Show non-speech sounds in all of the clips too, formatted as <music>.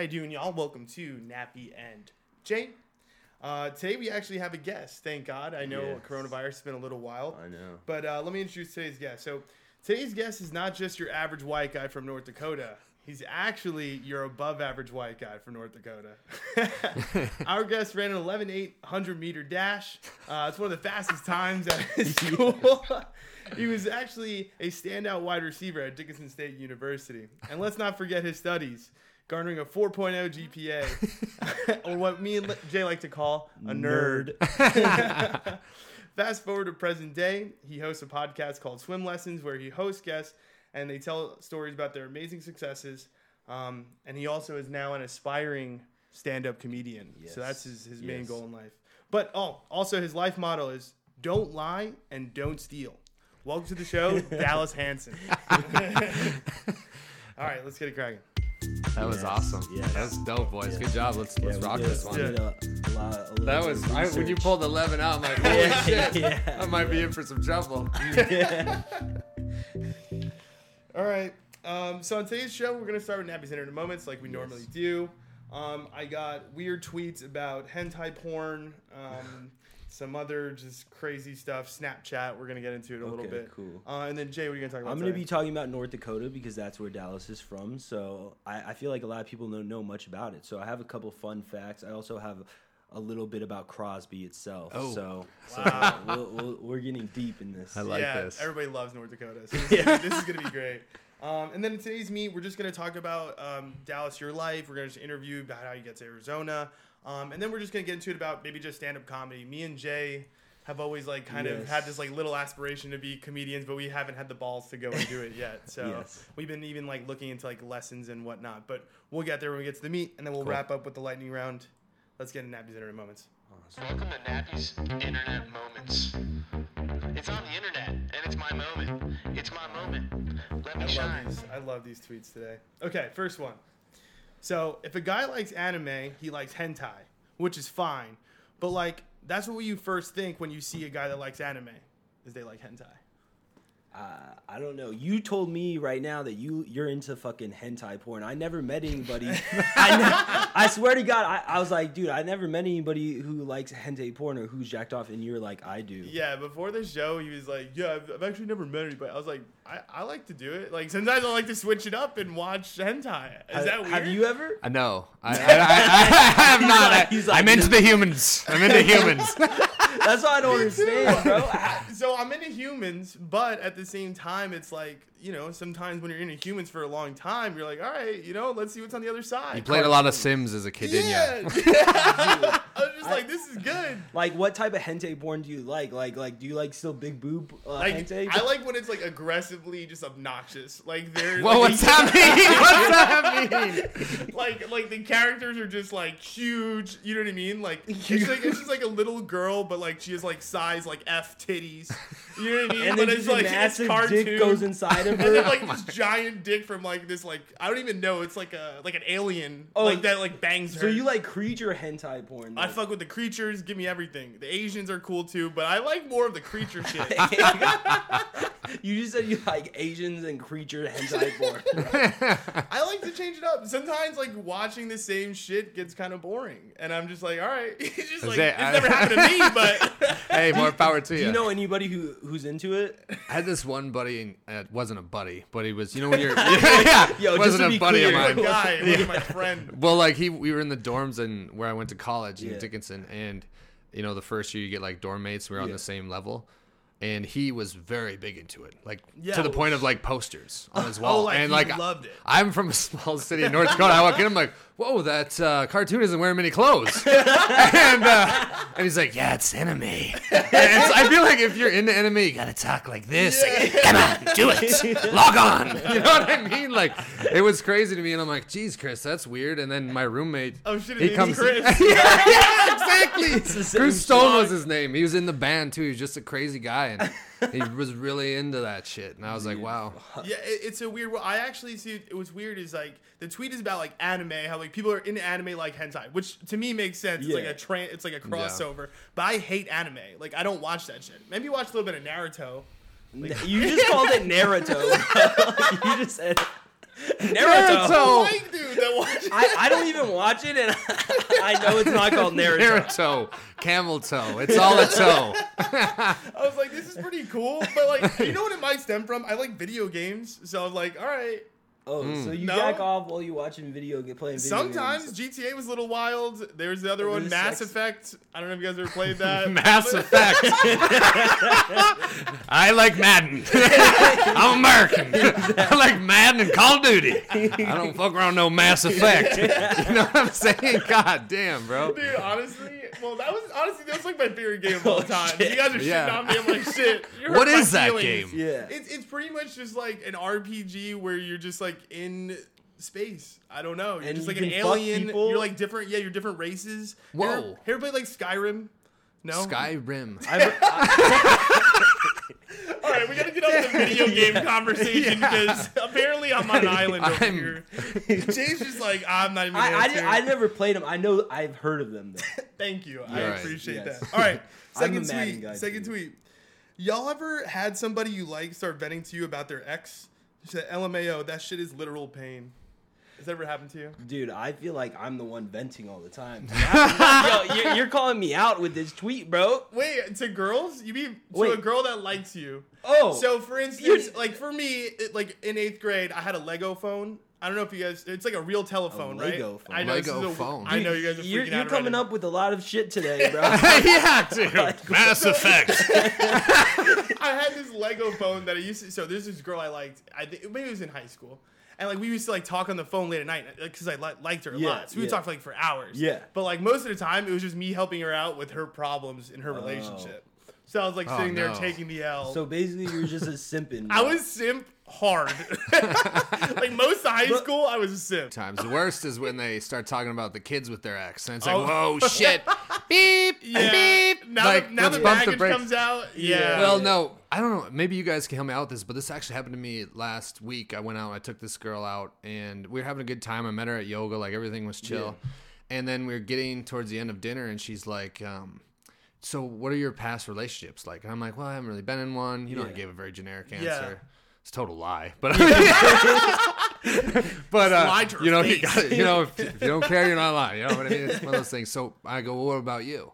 How you doing, y'all? Welcome to Nappy and Jay. Uh, today we actually have a guest. Thank God. I know Yes. coronavirus has been a little while, I know. but uh, let me introduce today's guest. So today's guest is not just your average white guy from North Dakota. He's actually your above average white guy from North Dakota. <laughs> Our guest ran an 11 800 meter dash. Uh, it's one of the fastest <laughs> times at his school. <laughs> he was actually a standout wide receiver at Dickinson State University. And let's not forget his studies, garnering a 4.0 GPA, <laughs> or what me and Jay like to call a nerd. <laughs> Fast forward to present day, he hosts a podcast called Swim Lessons where he hosts guests and they tell stories about their amazing successes. Um, and he also is now an aspiring stand-up comedian. Yes. So that's his, his main Yes. goal in life. But oh, also his life motto is don't lie and don't steal. Welcome to the show, <laughs> Dallas Hanson. All right, let's get it cracking. That was Yes, awesome. yes. That's dope, boys. Yes. Good job. Let's let's rock did- this one. did a- a lot- a That was I, when you pulled 11 out. I'm like, <laughs> holy Yeah, shit! yeah. I might be in for some trouble. <laughs> <laughs> All right. Um, so on today's show, we're gonna start with Nappy's Internet Moments, like we normally do. Um, I got weird tweets about hentai porn, um, some other just crazy stuff. Snapchat. We're gonna get into it a little bit. cool. Uh, and then Jay, what are you gonna talk about? I'm gonna today? be talking about North Dakota because that's where Dallas is from. So I, I feel like a lot of people don't know much about it. So I have a couple fun facts. I also have a little bit about Crosby itself. Oh. So, so Wow. we'll, we'll, we're getting deep in this. I like yeah, this. Everybody loves North Dakota. So this, is, gonna, this is gonna be great. Um, and then in today's meet, we're just gonna talk about um, Dallas, your life. We're gonna just interview about how you get to Arizona, um, and then we're just gonna get into it about maybe just stand-up comedy. Me and Jay have always like kind of had this like little aspiration to be comedians, but we haven't had the balls to go and do it yet. <laughs> So Yes. we've been even like looking into like lessons and whatnot. But we'll get there when we get to the meet, and then we'll Cool. wrap up with the lightning round. Let's get into Nappy's Internet Moments. Welcome to Nappy's Internet Moments. It's on the internet, and it's my moment. It's my moment. Let I me love shine. these. I love these tweets today. Okay, first one. So if a guy likes anime, he likes hentai, which is fine. But like that's what you first think when you see a guy that likes anime, is they like hentai. Uh, I don't know. You told me right now that you you're into fucking hentai porn. I never met anybody. <laughs> I, ne- I swear to God, I, I was like, dude, I never met anybody who likes hentai porn or who's jacked off, and you're like, I do. Yeah, before the show, he was like, "Yeah, I've, I've actually never met anybody." I was like, I, "I like to do it. Like sometimes I like to switch it up and watch hentai." Is Have- that weird? Have you ever? I know. I, <laughs> I, I, I, am not. like- he's I'm into this. the humans. I'm into <laughs> humans. That's what I don't understand, bro. so I'm into humans, but at the same time, it's like you know, sometimes when you're into humans for a long time, you're like, all right, you know, let's see what's on the other side. You played a lot of Sims as a kid, didn't you? <laughs> yeah. I was just like, this is good. Like, what type of hentai porn do you like? Like, like, do you like still big boob uh, Like, hentai? I like when it's like aggressively just obnoxious. Like they're Well, like, what's that mean? <laughs> What's that mean? <laughs> like like the characters are just like huge. You know what I mean? Like it's like it's just like a little girl, but like she has like size like F titties. You know what I mean? and but then it's just like a massive it's cartoon. dick goes inside of <laughs> and then her. like this giant dick from like this like I don't even know. It's like a like an alien Oh, like that like bangs her. so you like creature hentai porn? I fuck with the creatures. Give me everything. The Asians are cool too, but I like more of the creature <laughs> shit. <laughs> you just said you like Asians and creature hentai porn. I like to change it up. Sometimes like watching the same shit gets kind of boring, and I'm just like, all right, it's just like it- it's never happened to me, but hey, more power to you. Do you. you know anybody who who's into it? I had this one buddy, and uh, it wasn't a buddy, but he was. You know when you're, <laughs> <laughs> yeah, Yo, just wasn't a be buddy of clear, my mine. guy, it was my <laughs> friend. Well, like he, we were in the dorms and where I went to college Yeah. in Dickinson, and you know the first year you get like dorm mates. We were on Yeah. the same level, and he was very big into it, like Yeah, to the point of like posters on his wall. Oh, like and like loved it. I'm from a small city in North Dakota. I walk in, I'm like, whoa, that uh, cartoon isn't wearing many clothes, <laughs> and uh, and he's like, yeah, it's anime. And it's, I feel like if you're into anime, you gotta talk like this. Like, Come on, do it. Log on. <laughs> You know what I mean? Like it was crazy to me, and I'm like, geez, Chris, that's weird. And then my roommate, Oh shit, he comes. Chris. <laughs> yeah, yeah, exactly. Chris Stone was his name. He was in the band too. He was just a crazy guy, and <laughs> he was really into that shit. And I was like, wow. Yeah, it, it's a weird. I actually see it was weird. Is like the tweet is about like anime, how like people are into anime like hentai, which to me makes sense. It's like a tra- it's like a crossover. But I hate anime. Like I don't watch that shit. Maybe watch a little bit of Naruto. <laughs> you just called it Naruto. <laughs> you just said Naruto. Naruto. White dude <laughs> that watches. I, I don't even watch it, and <laughs> I know it's not called Naruto. Naruto, camel toe. It's all a toe. <laughs> I was like, this is pretty cool, but like, you know what it might stem from? I like video games, so I was like, all right. Oh, so mm. you No. jack off while you're watching video, get playing video Sometimes games. GTA was a little wild. There's the other one, There's Mass sex. Effect. I don't know if you guys ever played <laughs> that. Mass Effect. <laughs> I like Madden. <laughs> I'm American. I like Madden and Call of Duty. I don't fuck around no Mass Effect. You know what I'm saying? God damn, bro. Dude, honestly, well, that was honestly that was like my favorite game of <laughs> all Oh, time. shit. You guys are shitting Yeah. on me. I'm like, shit. <laughs> you What hurt that feelings. game? Yeah. It's it's pretty much just like an RPG where you're just like in space. I don't know. You're And just you like an alien. You're like different. Yeah, you're different races. Whoa. Ever, ever played like Skyrim? No. Skyrim. <laughs> I, I, <laughs> All right, we gotta get off the video <laughs> game conversation Yeah. because apparently I'm on an <laughs> island over I'm- here. James is like I'm not even. I, I, answer. I never played them. I know I've heard of them. Though. Thank you. I You're right. appreciate Yes. that. All right. I'm a Second tweet. guy, Second too. tweet. Y'all ever had somebody you like start venting to you about their ex? She said, LMAO, that shit is literal pain. Has that ever happened to you? Dude, I feel like I'm the one venting all the time. <laughs> Yo, you're, you're calling me out with this tweet, bro. Wait, to girls? You mean to Wait. a girl that likes you? Oh, So, for instance, You're- like for me, it, like in eighth grade, I had a Lego phone. I don't know if you guys. It's like a real telephone, Lego right? phone. I know this Lego is a- phone. I know you guys are freaking you're, out. you're coming already. up with a lot of shit today, <laughs> bro. <laughs> yeah, dude. Mass Effect. I had this Lego phone that I used to. So there's this girl I liked. I think maybe it was in high school, and like we used to like talk on the phone late at night uh, because I li- liked her a Yeah, lot. So we would yeah. talk for like for hours. Yeah. But like most of the time, it was just me helping her out with her problems in her oh. relationship. So I was like Oh, sitting there taking the L. so basically, you're just a simping. <laughs> I was simp hard. <laughs> like most of high school, I was a simp. Times the worst is when they start talking about the kids with their ex, and it's like, Oh. whoa, <laughs> shit, beep, Yeah. beep. Now, like, the, now the bump the baggage comes out. Yeah. Well, no, I don't know. Maybe you guys can help me out with this, but this actually happened to me last week. I went out, I took this girl out, and we were having a good time. I met her at yoga, like everything was chill. And then we were getting towards the end of dinner, and she's like, um, "So, what are your past relationships like?" And I'm like, "Well, I haven't really been in one." You know, I Yeah. gave a very generic answer. Yeah. It's a total lie, but <laughs> but uh, Lie to her you know, you, got, you know, if, if you don't care, you're not lying. You know what I mean? It's one of those things. So I go, well, "What about you?"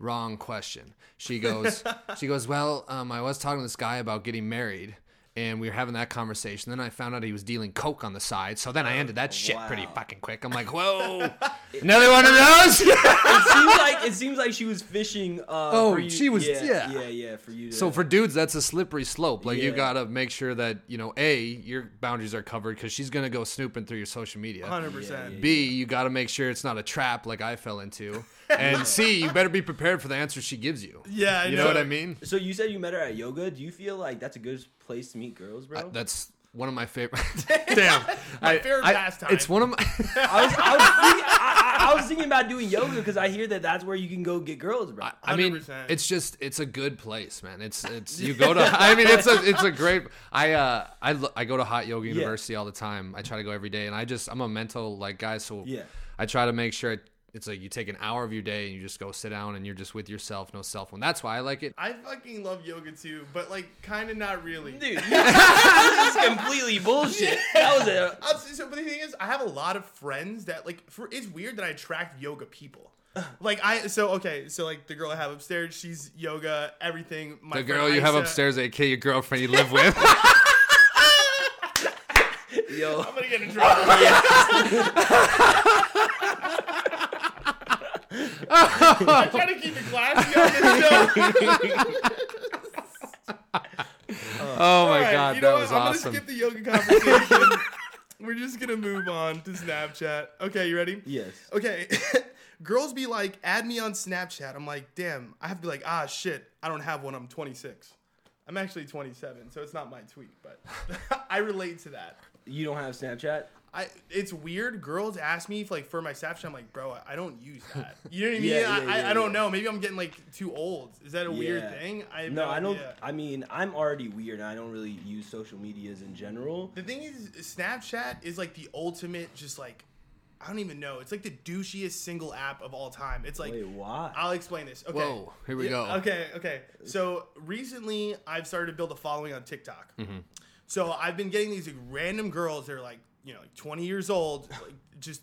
Wrong question. She goes, she goes, well, um, I was talking to this guy about getting married, and we were having that conversation. Then I found out he was dealing coke on the side. So then I ended that shit pretty fucking quick. I'm like, whoa, <laughs> another one of those. it seems like it seems like she was fishing. Uh, Oh, for you. she was- Yeah, yeah. yeah, yeah. For you. To, So for dudes, that's a slippery slope. Like you gotta make sure that you know, a your boundaries are covered because she's gonna go snooping through your social media. hundred percent. B, you got to make sure it's not a trap like I fell into. <laughs> And C, you better be prepared for the answer she gives you. Yeah, I You know know. what I mean? so you said you met her at yoga. Do you feel like that's a good place to meet girls, bro? I- that's one of my favorite. <laughs> Damn, My favorite pastime. It's one of my. <laughs> I was, I was, thinking, I, I, I was thinking about doing yoga because I hear that that's where you can go get girls, bro. I mean, 100%. it's just it's a good place, man. It's it's you <laughs> go to. I mean, it's a it's a great. I uh I lo- I go to Hot Yoga University all the time. I try to go every day, and I just I'm a mental like guy, so Yeah. I try to make sure it, it's like you take an hour of your day and you just go sit down and you're just with yourself, no cell phone. That's why I like it. I fucking love yoga too, but like kind of not really. Dude, this is completely bullshit. <laughs> That was a. I'll so, but the thing is, I have a lot of friends that like. For it's weird that I attract yoga people. <sighs> Like I, so okay, so like the girl I have upstairs, she's yoga, everything. My The girl you have Isa- upstairs, aka your girlfriend you live with. <laughs> Yo, I'm gonna get in trouble. <laughs> I <laughs> try to keep it classy on this show. oh my right, god, you know that what? was I'm awesome. gonna skip the yoga conversation. <laughs> We're just gonna move on to Snapchat. Okay, you ready? yes. Okay. <laughs> Girls be like, add me on Snapchat. I'm like, damn. I have to be like, ah, shit. I don't have one. I'm 26. I'm actually 27, so it's not my tweet, but I relate to that. You don't have Snapchat? I it's weird. Girls ask me if like for my Snapchat. I'm like, bro, I, I don't use that. <laughs> You know what I mean? Yeah, I, yeah, I, yeah, I don't know. Maybe I'm getting like too old. Is that a weird thing? I have No, I don't. idea. I mean, I'm already weird. and I don't really use social medias in general. The thing is, Snapchat is like the ultimate, just like I don't even know. It's like the douchiest single app of all time. It's like Wait, why? I'll explain this. Okay. Whoa, here we go. Okay, okay. So recently, I've started to build a following on TikTok. Mm-hmm. So I've been getting these like, random girls that are like you know, like 20 years old, like just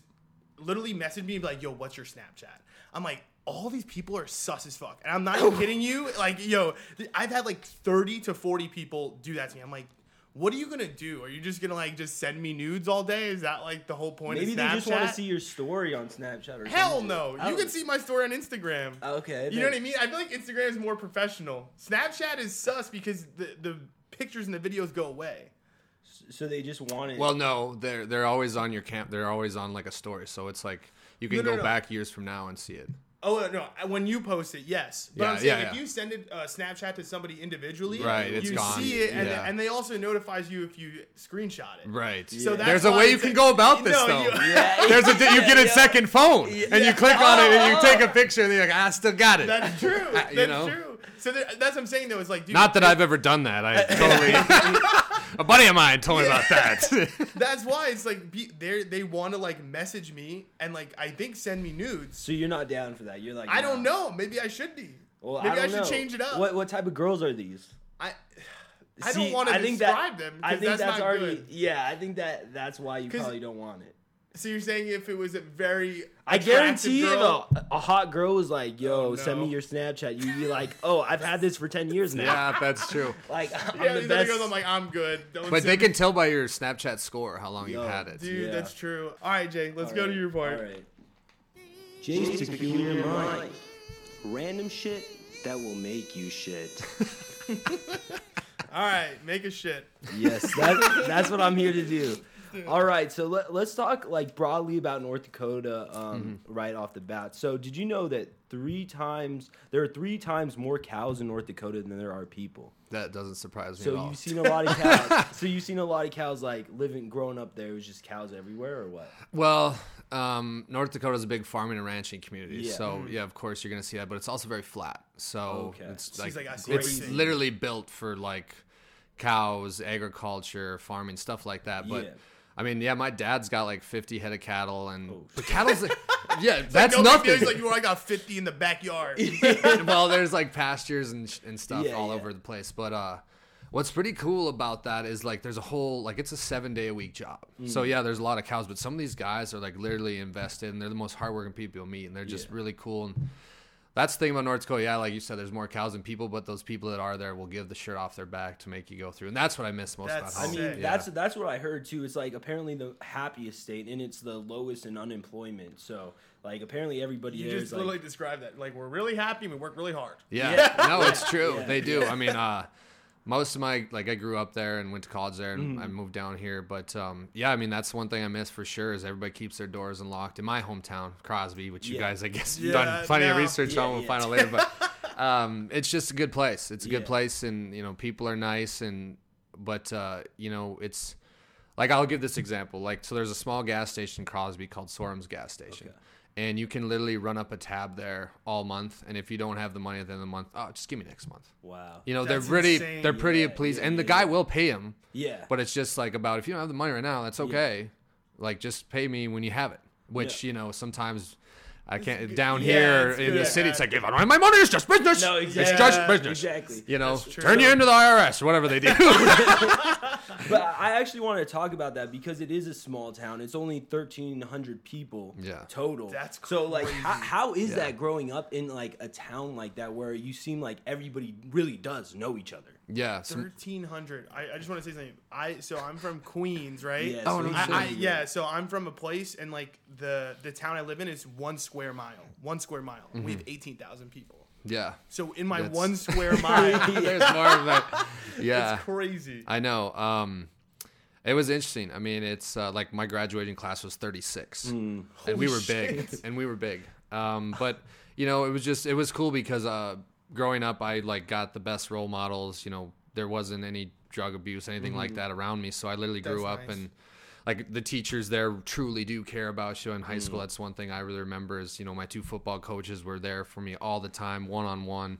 literally message me like, "Yo, what's your Snapchat?" I'm like, all these people are sus as fuck, and I'm not even <laughs> kidding you. Like, yo, I've had like 30 to 40 people do that to me. I'm like. What are you gonna do? Are you just gonna like just send me nudes all day? Is that like the whole point Maybe of they just want to see your story on Snapchat or Hell something. no! You don't- can see my story on Instagram. Okay. You know what I mean? I feel like Instagram is more professional. Snapchat is sus because the, the pictures and the videos go away. So they just wanted. Well, no, they're they're always on your camp. They're always on like a story, so it's like you can No, no, go no. back years from now and see it. Oh no! When you post it, yes. But Yeah, I'm saying yeah, if yeah. you send it uh, Snapchat to somebody individually, Right, it's you gone. see it, and, Yeah. and they also notifies you if you screenshot it. Right. So that's There's a why way you it's can like- go about this No, though. you- <laughs> Yeah. <laughs> There's a you get a Yeah. second phone and you click on it and you take a picture and you're like, "Ah, I still got it. That's true. <laughs> That's know? true. So there, that's what I'm saying though. It's like, dude, Not that I've ever done that. I totally. A buddy of mine told me about that. <laughs> <laughs> That's why it's like they they want to like message me and like I think send me nudes. so you're not down for that. You're like, I don't know. Maybe I should be. Well, Maybe I, don't should know. change it up. What what type of girls are these? I <sighs> I See, don't want to I think describe that, them I think that's, that's, not already. good. Yeah, I think that that's why you probably don't want it. So you're saying if it was a very I guarantee you, girl, though, a hot girl was like, "Yo, Oh, send me your Snapchat." You'd be like, "Oh, I've had this for ten years now. yeah, that's true. <laughs> Like, I'm yeah, the these best." other girls, I'm like, I'm good. Don't But they me- can tell by your Snapchat score how long Yo, you've had it. Dude, Yeah. that's true. All right, Jay, let's go to your part. All right. Jay's peculiar mind. Random shit that will make you shit. <laughs> <laughs> All right, make a shit. Yes, that, that's what I'm here to do. <laughs> All right, so let, let's talk like broadly about North Dakota um, right off the bat. So, did you know that three times there are three times more cows in North Dakota than there are people? That doesn't surprise me at So all. you've seen a lot of cows. <laughs> so you've seen a lot of cows like living, growing up there. It was just cows everywhere, or what? Well, um, North Dakota is a big farming and ranching community, Yeah. so yeah, of course you're gonna see that. But it's also very flat, so Okay. it's like, like it's everything. literally built for like cows, agriculture, farming, stuff like that. But Yeah. I mean, yeah, my dad's got like 50 head of cattle, and Oh, but cattle's like, <laughs> yeah, that's no nothing. He's like, you I got 50 in the backyard. <laughs> well, there's like pastures and, sh- and stuff Yeah, all yeah. over the place. But uh, what's pretty cool about that is like there's a whole like it's a seven day a week job. Mm. So yeah, there's a lot of cows, but some of these guys are like literally invested, and they're the most hardworking people you'll meet, and they're just Yeah. really cool. And that's the thing about North Dakota. Yeah, like you said, there's more cows than people, but those people that are there will give the shirt off their back to make you go through, and that's what I miss most That's- about I mean, Yeah. that's that's what I heard too. It's like apparently the happiest state, and it's the lowest in unemployment. So like apparently everybody You just is literally like, described that. Like, we're really happy and we work really hard. Yeah, Yeah. no, it's <laughs> true. Yeah. They do. I mean, uh, most of my like I grew up there and went to college there, and Mm-hmm. I moved down here. But um, yeah, I mean that's one thing I miss for sure is everybody keeps their doors unlocked in my hometown, Crosby, which you Yeah. guys I guess Yeah, done plenty of research Yeah, on. We'll find out later, but <laughs> um, it's just a good place. It's a good place, and you know people are nice, and but uh, you know it's like I'll give this example. Like so, there's a small gas station in Crosby called Sorum's gas station. Okay. And you can literally run up a tab there all month, and if you don't have the money at the end of the month, oh, just give me next month. wow. You know, That's they're pretty insane. they're pretty Yeah, pleased yeah, and the yeah, guy will pay him, Yeah. but it's just like about if you don't have the money right now, that's okay. Like just pay me when you have it. Which, Yeah. you know, sometimes I can't good. down Yeah, here it's in good. the city it's like if I don't have my money, it's just business. No, exactly. It's just business. Exactly. You know, turn you into the IRS or whatever they do. <laughs> But <laughs> I actually want to talk about that because it is a small town. It's only thirteen hundred people Yeah. total. That's cool. so like how, how is Yeah. that growing up in like a town like that where you seem like everybody really does know each other? Yeah. Some, 1300. I, I just want to say something. I so I'm from Queens, <laughs> right? Yeah, Oh, so no I, said I, you- yeah, so I'm from a place and like the the town I live in is one square mile. One square mile. We Mm-hmm. have 18,000 people. yeah. So in my That's- one <laughs> square mile, <laughs> There's more of that. Yeah. it's crazy. I know. Um, it was interesting. I mean, it's uh, like my graduating class was 36, and we Holy were big, and we were big. Um, but you know, it was just it was cool because uh, growing up, I like got the best role models. You know, there wasn't any drug abuse, anything like that around me. So I literally grew up nice. and. Like the teachers there truly do care about you in high school. That's one thing I really remember is you know my two football coaches were there for me all the time, one on one.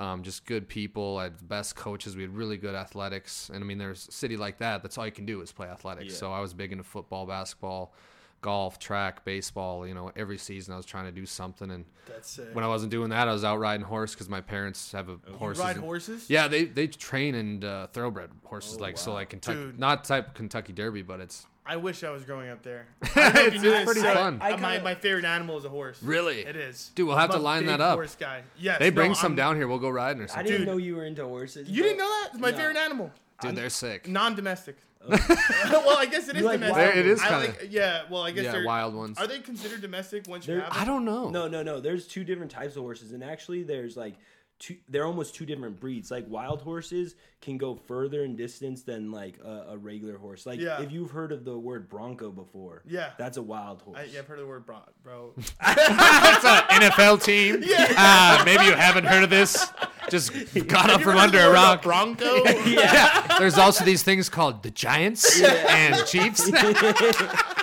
Um, just good people. I had the best coaches. We had really good athletics. And I mean, there's a city like that. That's all you can do is play athletics. Yeah. So I was big into football, basketball, golf, track, baseball. You know, every season I was trying to do something. And That's sick. when I wasn't doing that, I was out riding horse because my parents have a You horse. ride horses? Yeah, they they train and uh, thoroughbred horses, Oh, like so like Kentucky, Dude. not type Kentucky Derby, but it's I wish I was growing up there. <laughs> I don't know if It's you knew this, pretty so, fun. I my, my favorite animal is a horse. Really? It is. Dude, we'll have I'm to a line big that up. Horse guy. Yes. They no, bring some I'm- down here. We'll go riding or something. I didn't Dude. know you were into horses. You didn't know that? It's my No. favorite animal. Dude, they're sick. Non-domestic. <laughs> well, I guess it is You like domestic. it is kinda- like, yeah. Well, I guess Yeah, they're wild ones. Are they considered domestic once you They're- have I don't know. No, no, no. There's two different types of horses, and actually, there's like two. They're almost two different breeds. Like wild horses can go further in distance than like a, a regular horse. Like Yeah. if you've heard of the word bronco before, Yeah. that's a wild horse. I, yeah, I've heard of the word bro. bro. It's an NFL team. Uh, maybe you haven't heard of this. Just got up from under a rock. Bronco. <laughs> yeah. <laughs> There's also these things called the Giants and Chiefs. <laughs>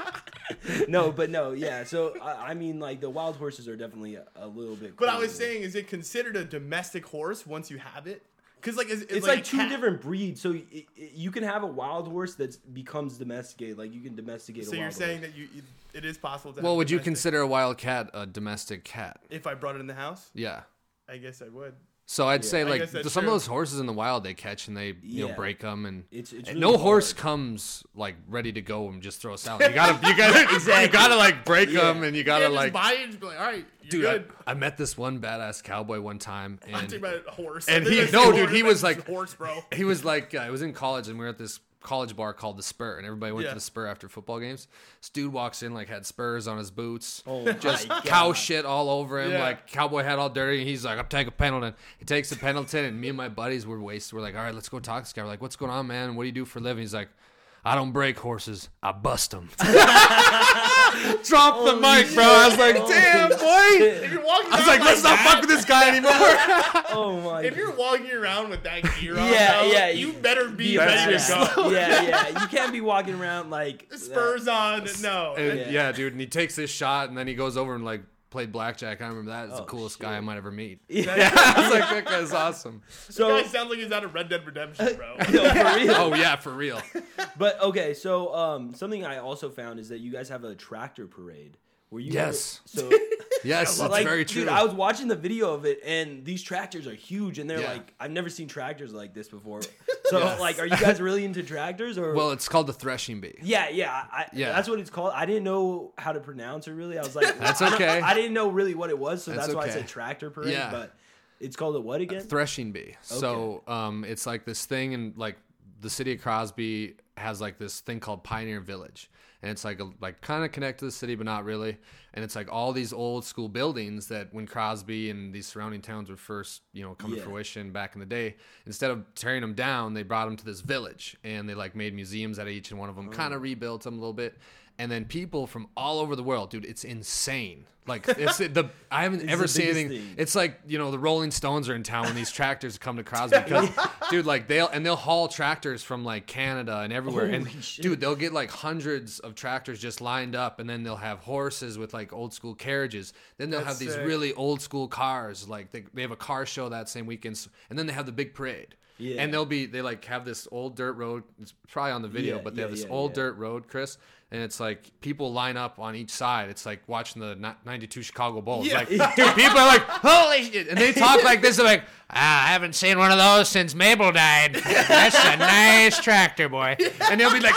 <laughs> no, but no, yeah. So I, I mean, like the wild horses are definitely a, a little bit. But I was saying, is it considered a domestic horse once you have it? Because like it's, it's, it's, like, like, two cat. different breeds. So it, it, you can have a wild horse that becomes domesticated. Like you can domesticate. So a you're wild saying horse. that you it is possible to. Well, have would you consider a wild cat a domestic cat? if I brought it in the house? Yeah. I guess I would. So I'd say like guess some true. of those horses in the wild they catch and they you know break them and, It's- it's and really no horse comes like ready to go and just throw us out. You gotta you gotta <laughs> you gotta like break Yeah. them and you gotta yeah, just like buy it and be like, all right, you're dude. I, good. I met this one badass cowboy one time <laughs> I'm and about a horse. and <laughs> he- no, dude, he was like- horse, bro. he was like uh, I was in college and we were at this college bar called the Spur and everybody went Yeah. to the Spur after football games. This dude walks in like had spurs on his boots. Oh just cow God. shit all over him, Yeah. like cowboy hat all dirty. And he's like, "I'm taking Pendleton." He takes the Pendleton, and me and my buddies were wasted. We're like, "All right, let's go talk to this guy." We're like, "What's going on, man? What do you do for a living?" He's like, "I don't break horses. I bust them." <laughs> Drop the mic, bro. I was like, "Damn, If boy." you're walking I was around like, "Let's not that, fuck with this guy anymore." <laughs> Oh my. If you're walking around with that gear on, Yeah, bro, yeah, you you- better be Be ready to badass. go. <laughs> yeah, yeah. You can't be walking around like Spurs on, no. And, Yeah. yeah. dude. And he takes this shot, and then he goes over and like played blackjack. I remember that. It's the Oh, coolest guy I might ever meet. Yeah. <laughs> I was like, that guy's <laughs> awesome. So, So guy sounds like he's out of Red Dead Redemption, <laughs> bro. no, for real. Oh yeah, for real. But okay, so um, something I also found is that you guys have a tractor parade. Were you Yes. Ever, so Yes, it's like, very true. dude, I was watching the video of it, and these tractors are huge, and they're Yeah. like, I've never seen tractors like this before. <laughs> So, Yes. like, are you guys really into tractors or? well, it's called the threshing bee. yeah, yeah, I, Yeah. That's what it's called. I didn't know how to pronounce it really. I was like, <laughs> That's I okay. I didn't know really what it was, so That's that's, why I said tractor parade. Yeah. But it's called a what again? Threshing bee. So um, it's like this thing, and like the city of Crosby has like this thing called Pioneer Village, and it's like a, like kind of connected to the city, but not really. And it's like all these old school buildings that when Crosby and these surrounding towns were first, you know, come to Yeah. fruition back in the day, instead of tearing them down, they brought them to this village, and they like made museums out of each and one of them, kind Oh. of rebuilt them a little bit. And then people from all over the world, dude, it's insane. Like <laughs> it's the I haven't ever seen anything. thing. It's like you know the Rolling Stones are in town when these <laughs> tractors come to Crosby because, dude, like they'll and they'll haul tractors from like Canada and everywhere, and shit. dude, they'll get like hundreds of tractors just lined up, and then they'll have horses with like old school carriages. Then they'll That's have these sick. really old school cars, like they, they have a car show that same weekend, and then they have the big parade. Yeah. And they'll be they like have this old dirt road. It's probably on the video, Yeah, but they have this yeah, old yeah. dirt road, Chris. And it's like people line up on each side. It's like watching the '92 Chicago Bulls. Yeah. Like, dude, people are like, "Holy shit!" And they talk like this. They're like, ah, "I haven't seen one of those since Mabel died. That's a nice tractor, boy." And they'll be like,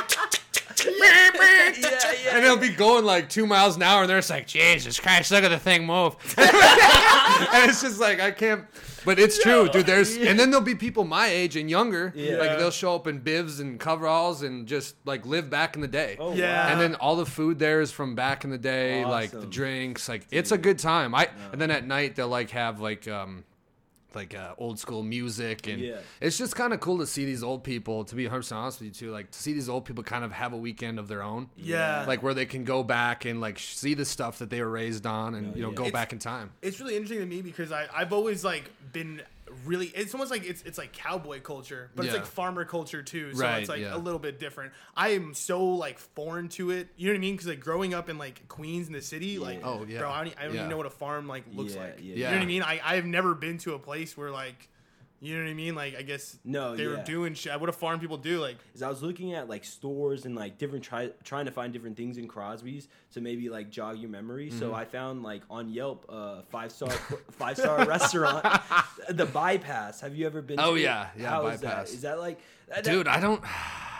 yeah, yeah. and it'll be going like two miles an hour, and they're just like, "Jesus Christ, look at the thing move!" <laughs> and it's just like I can't. But it's true, dude. There's and then there'll be people my age and younger, Yeah. like they'll show up in bibs and coveralls and just like live back in the day. Oh, Yeah. wow. And then all the food there is from back in the day, like the drinks. Like it's a good time. I and then at night they'll like have like um like uh, old school music and Yeah. it's just kind of cool to see these old people. To be 100 honest with you too, like to see these old people kind of have a weekend of their own. Yeah. Like where they can go back and like see the stuff that they were raised on and you know yeah. go It's- back in time. it's really interesting to me because I, I've always like been really it's almost like it's it's like cowboy culture but it's Yeah. like farmer culture too so Right, it's like yeah. a little bit different i am so like foreign to it you know what i mean because like growing up in like queens in the city like Oh, yeah. bro i don't, I don't Yeah. even know what a farm like looks Yeah, like yeah, you know yeah. what i mean I, i've never been to a place where like you know what i mean like i guess No, they were doing shit what do farm people do like is I was looking at like stores and like different try trying to find different things in Crosby's to maybe like jog your memory. Mm-hmm. So I found like on Yelp a five star <laughs> five star restaurant, <laughs> the Bypass. Have you ever been? Oh, yeah. Yeah, How is Bypass. that? Is that like Dude, I don't <sighs>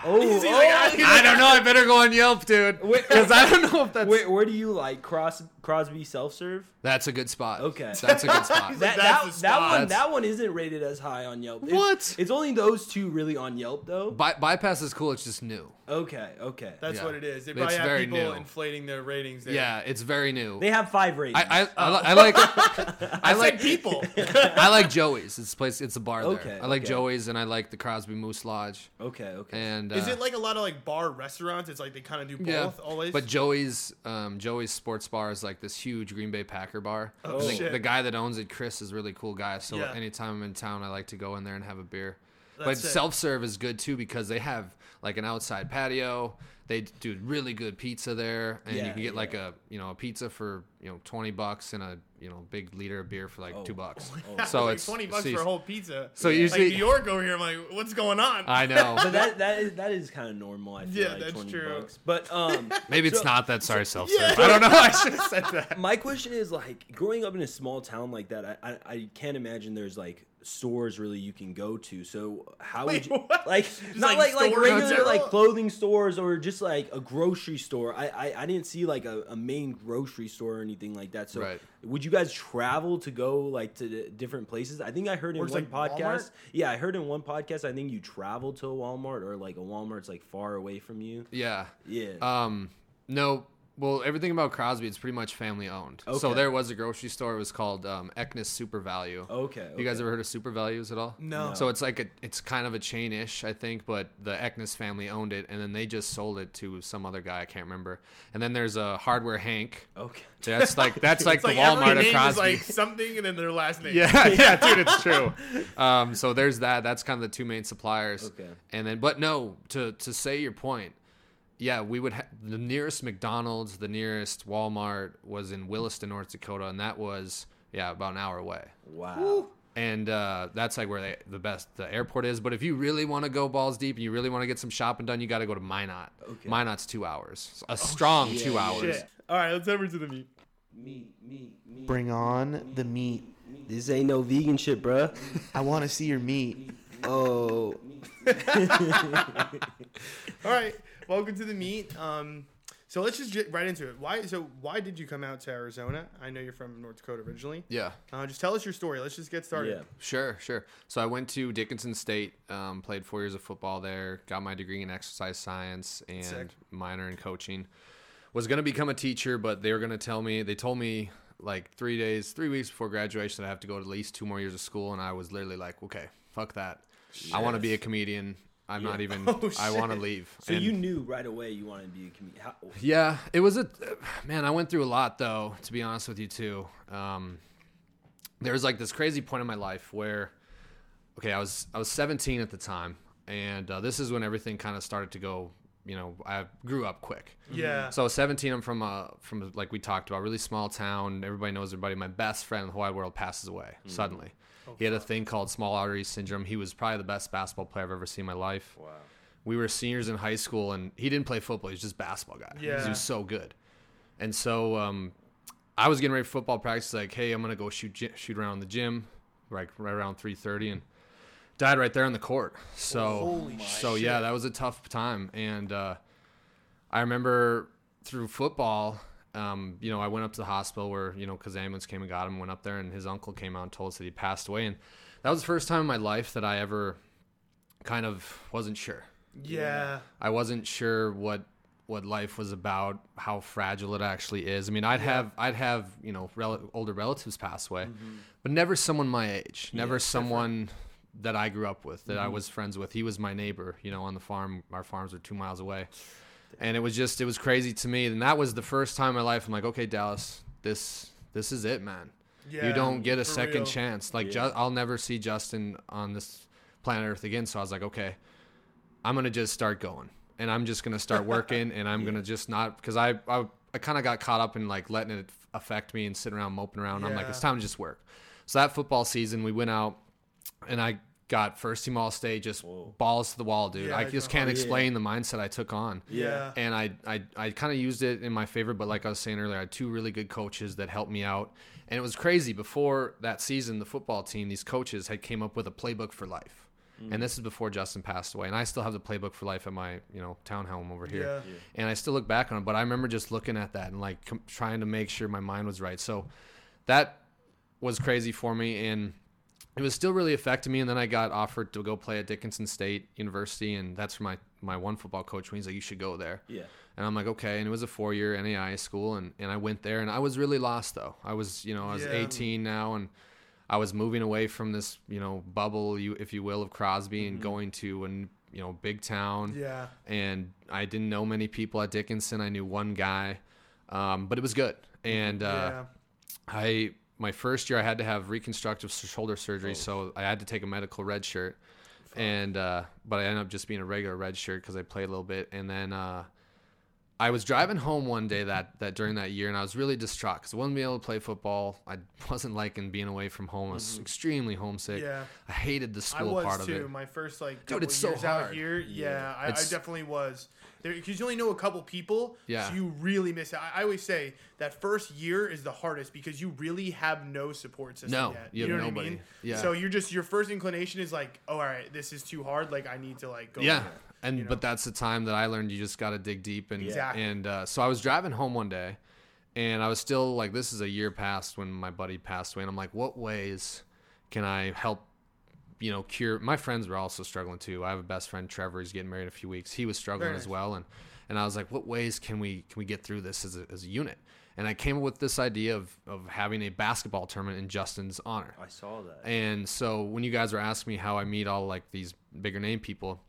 Oh, oh, like, I- I don't know. I better go on Yelp, dude, because I don't know if that's where, where do you like Cross Crosby self serve? that's a good spot. Okay. that's a good spot. <laughs> He's That, that, that's the that spot. one that one isn't rated as high on Yelp. It's- What? It's, only those two really on Yelp though. By- bypass is cool. It's just new. Okay, okay. That's Yeah. what it is. They It's have very people new. inflating their ratings. There. Yeah, it's very new. They have five ratings. I, I, I, li- I like <laughs> I I like like people. <laughs> I like Joey's. It's a place. It's a bar there. Okay, I like okay. Joey's and I like the Crosby Moose Lodge. okay, okay. And Is uh, it like a lot of like bar restaurants? It's like they kind of do both yeah, always. but Joey's um, Joey's Sports Bar is like this huge Green Bay Packer bar. Oh, I think shit. The guy that owns it, Chris, is a really cool guy. So Yeah. anytime I'm in town, I like to go in there and have a beer. but That's it. self serve is good too because they have like an outside patio. They do really good pizza there, and you can get like a you know a pizza for you know twenty bucks and a you know big liter of beer for like two bucks. Yeah, <laughs> so <laughs> like it's twenty bucks so for a whole pizza. So like usually- New York over here, I'm like, what's going on? I <laughs> know. but that that is that is kind of normal. I feel Yeah, like that's true. Bucks. But um, Maybe it's not that. Sorry, self serve. Yeah. I don't know. I should have said that. my question is like growing up in a small town like that. I I, I can't imagine there's like stores really you can go to. So how Wait, would you what? like not like like like, regular like clothing stores or just like a grocery store? I I, I didn't see like a, a main grocery store or anything like that. So Right. would you guys travel to go like to different places? I think I heard in one like, podcast. Walmart? Yeah, I heard in one podcast. I think you travel to a Walmart or like a Walmart's like far away from you. Yeah. Yeah. Um, no. Well, everything about Crosby it's pretty much family owned. So there was a grocery store. It was called um, SuperValu. okay. You guys ever heard of Super Values at all? No. So it's like a, it's kind of a chain-ish, I think, but the Eknis family owned it, and then they just sold it to some other guy I can't remember. And then there's a Hardware Hank. Okay. That's like <laughs> that's like the like every Walmart of name Crosby. is like <laughs> something and then their last name. Yeah, yeah, <laughs> dude, it's true. Um, so there's that. That's kind of the two main suppliers. Okay. And then, but no, to to say your point, yeah, we would ha- the nearest McDonald's, the nearest Walmart was in Williston, North Dakota, and that was yeah about an hour away. Wow. And uh, that's like where they, the best the airport is. But if you really want to go balls deep and you really want to get some shopping done, you got to go to Minot. Okay. Minot's two hours, a strong shit. two hours. Shit. All right, let's head over to the meat. Meat, meat, meat. Bring on the meat. This ain't no vegan shit, bruh. <laughs> I want to see your meat. Oh, <laughs> All right, welcome to the meet. Um, so let's just get right into it. Why? So why did you come out to Arizona? I know you're from North Dakota originally. Yeah. Uh, just tell us your story. Let's just get started. yeah. Sure, sure. So I went to Dickinson State, um, played four years of football there, got my degree in exercise science and Sick. minor in coaching. Was going to become a teacher, but they were going to tell me, they told me like three days, three weeks before graduation that I have to go to at least two more years of school. And I was literally like, okay, fuck that. I want to be a comedian. I'm not even, <laughs> Oh, I want to leave. So And- you knew right away you wanted to be a comedian. How, <sighs> yeah, it was a man. I went through a lot though, to be honest with you too. Um, there was like this crazy point in my life where, okay, I was I was 17 at the time, and uh, this is when everything kind of started to go. You know, I grew up quick. Yeah. So I was 17, I'm from a from like we talked about, really small town. Everybody knows everybody. My best friend in the whole wide world passes away suddenly. he had a thing called small artery syndrome. He was probably the best basketball player I've ever seen in my life. Wow. We were seniors in high school, and he didn't play football. He was just a basketball guy. Yeah. He was so good. And so um, I was getting ready for football practice. Like, hey, I'm gonna go shoot shoot around the gym, like right around 3:30, and died right there on the court. So so shit. yeah, that was a tough time. And uh, I remember through football, um, you know, I went up to the hospital where you know because ambulance came and got him. Went up there, and his uncle came out and told us that he passed away. And that was the first time in my life that I ever kind of wasn't sure. yeah. I wasn't sure what what life was about, how fragile it actually is. I mean, I'd have I'd have you know rel- older relatives pass away, but never someone my age, never someone that I grew up with, that I mm-hmm. was friends with. He was my neighbor, you know, on the farm. Our farms were two miles away, and it was just it was crazy to me. And that was the first time in my life I'm like, okay, Dallas, this this is it, man. Yeah. you don't get a second real. chance. Like Yeah. Ju- I'll never see Justin on this planet Earth again. So I was like, okay, I'm gonna just start going, and I'm just gonna start <laughs> working, and I'm gonna just not because I I, I kind of got caught up in like letting it affect me and sitting around moping around. I'm like, it's time to just work. So that football season, we went out, and I got first team all state, just balls to the wall, dude. Yeah, I I just know. can't Oh, yeah. explain the mindset I took on Yeah. and I I, I kind of used it in my favor. But like I was saying earlier, I had two really good coaches that helped me out, and it was crazy. Before that season, the football team, these coaches had came up with a playbook for life. and mm. this is before Justin passed away, and I still have the playbook for life at my you know townhome over here, Yeah. and I still look back on it. But I remember just looking at that and like com- trying to make sure my mind was right. So that was crazy for me, and it was still really affecting me. And then I got offered to go play at Dickinson State University, and that's where my my one football coach. He's like, you should go there. Yeah. And I'm like, okay. And it was a four year NAIA school. And, and I went there and I was really lost though. I was, you know, I was Yeah. 18 now and I was moving away from this, you know, bubble, you, if you will, of Crosby and going to an, you know, big town. Yeah. And I didn't know many people at Dickinson. I knew one guy. Um, but it was good. And, uh, yeah. I my first year I had to have reconstructive shoulder surgery, so I had to take a medical red shirt, and uh, but I ended up just being a regular red shirt because I played a little bit, and then uh, I was driving home one day that that during that year, and I was really distraught because I wasn't being able to play football. I <laughs> wasn't liking being away from home. I was extremely homesick. Yeah. I hated the I school was part too. of it. My first like Dude, it's so years out hard. here, yeah, I, I definitely was. Because you only know a couple people, Yeah. so you really miss it. I, I always say that first year is the hardest because you really have no support system No, yet. you have know what I nobody. mean? Yeah. So you're just your first inclination is like, oh, all right, this is too hard. Like I need to like go. Yeah, here," and you know? but that's the time that I learned you just got to dig deep and Exactly. and uh, so I was driving home one day, and I was still like, this is a year past when my buddy passed away, and I'm like, what ways can I help? You know, cure. My friends were also struggling too. I have a best friend, Trevor. He's getting married in a few weeks. He was struggling Very as well, and and I was like, what ways can we can we get through this as a, as a unit? And I came up with this idea of of having a basketball tournament in Justin's honor. I saw that. And so when you guys were asking me how I meet all like these bigger name people,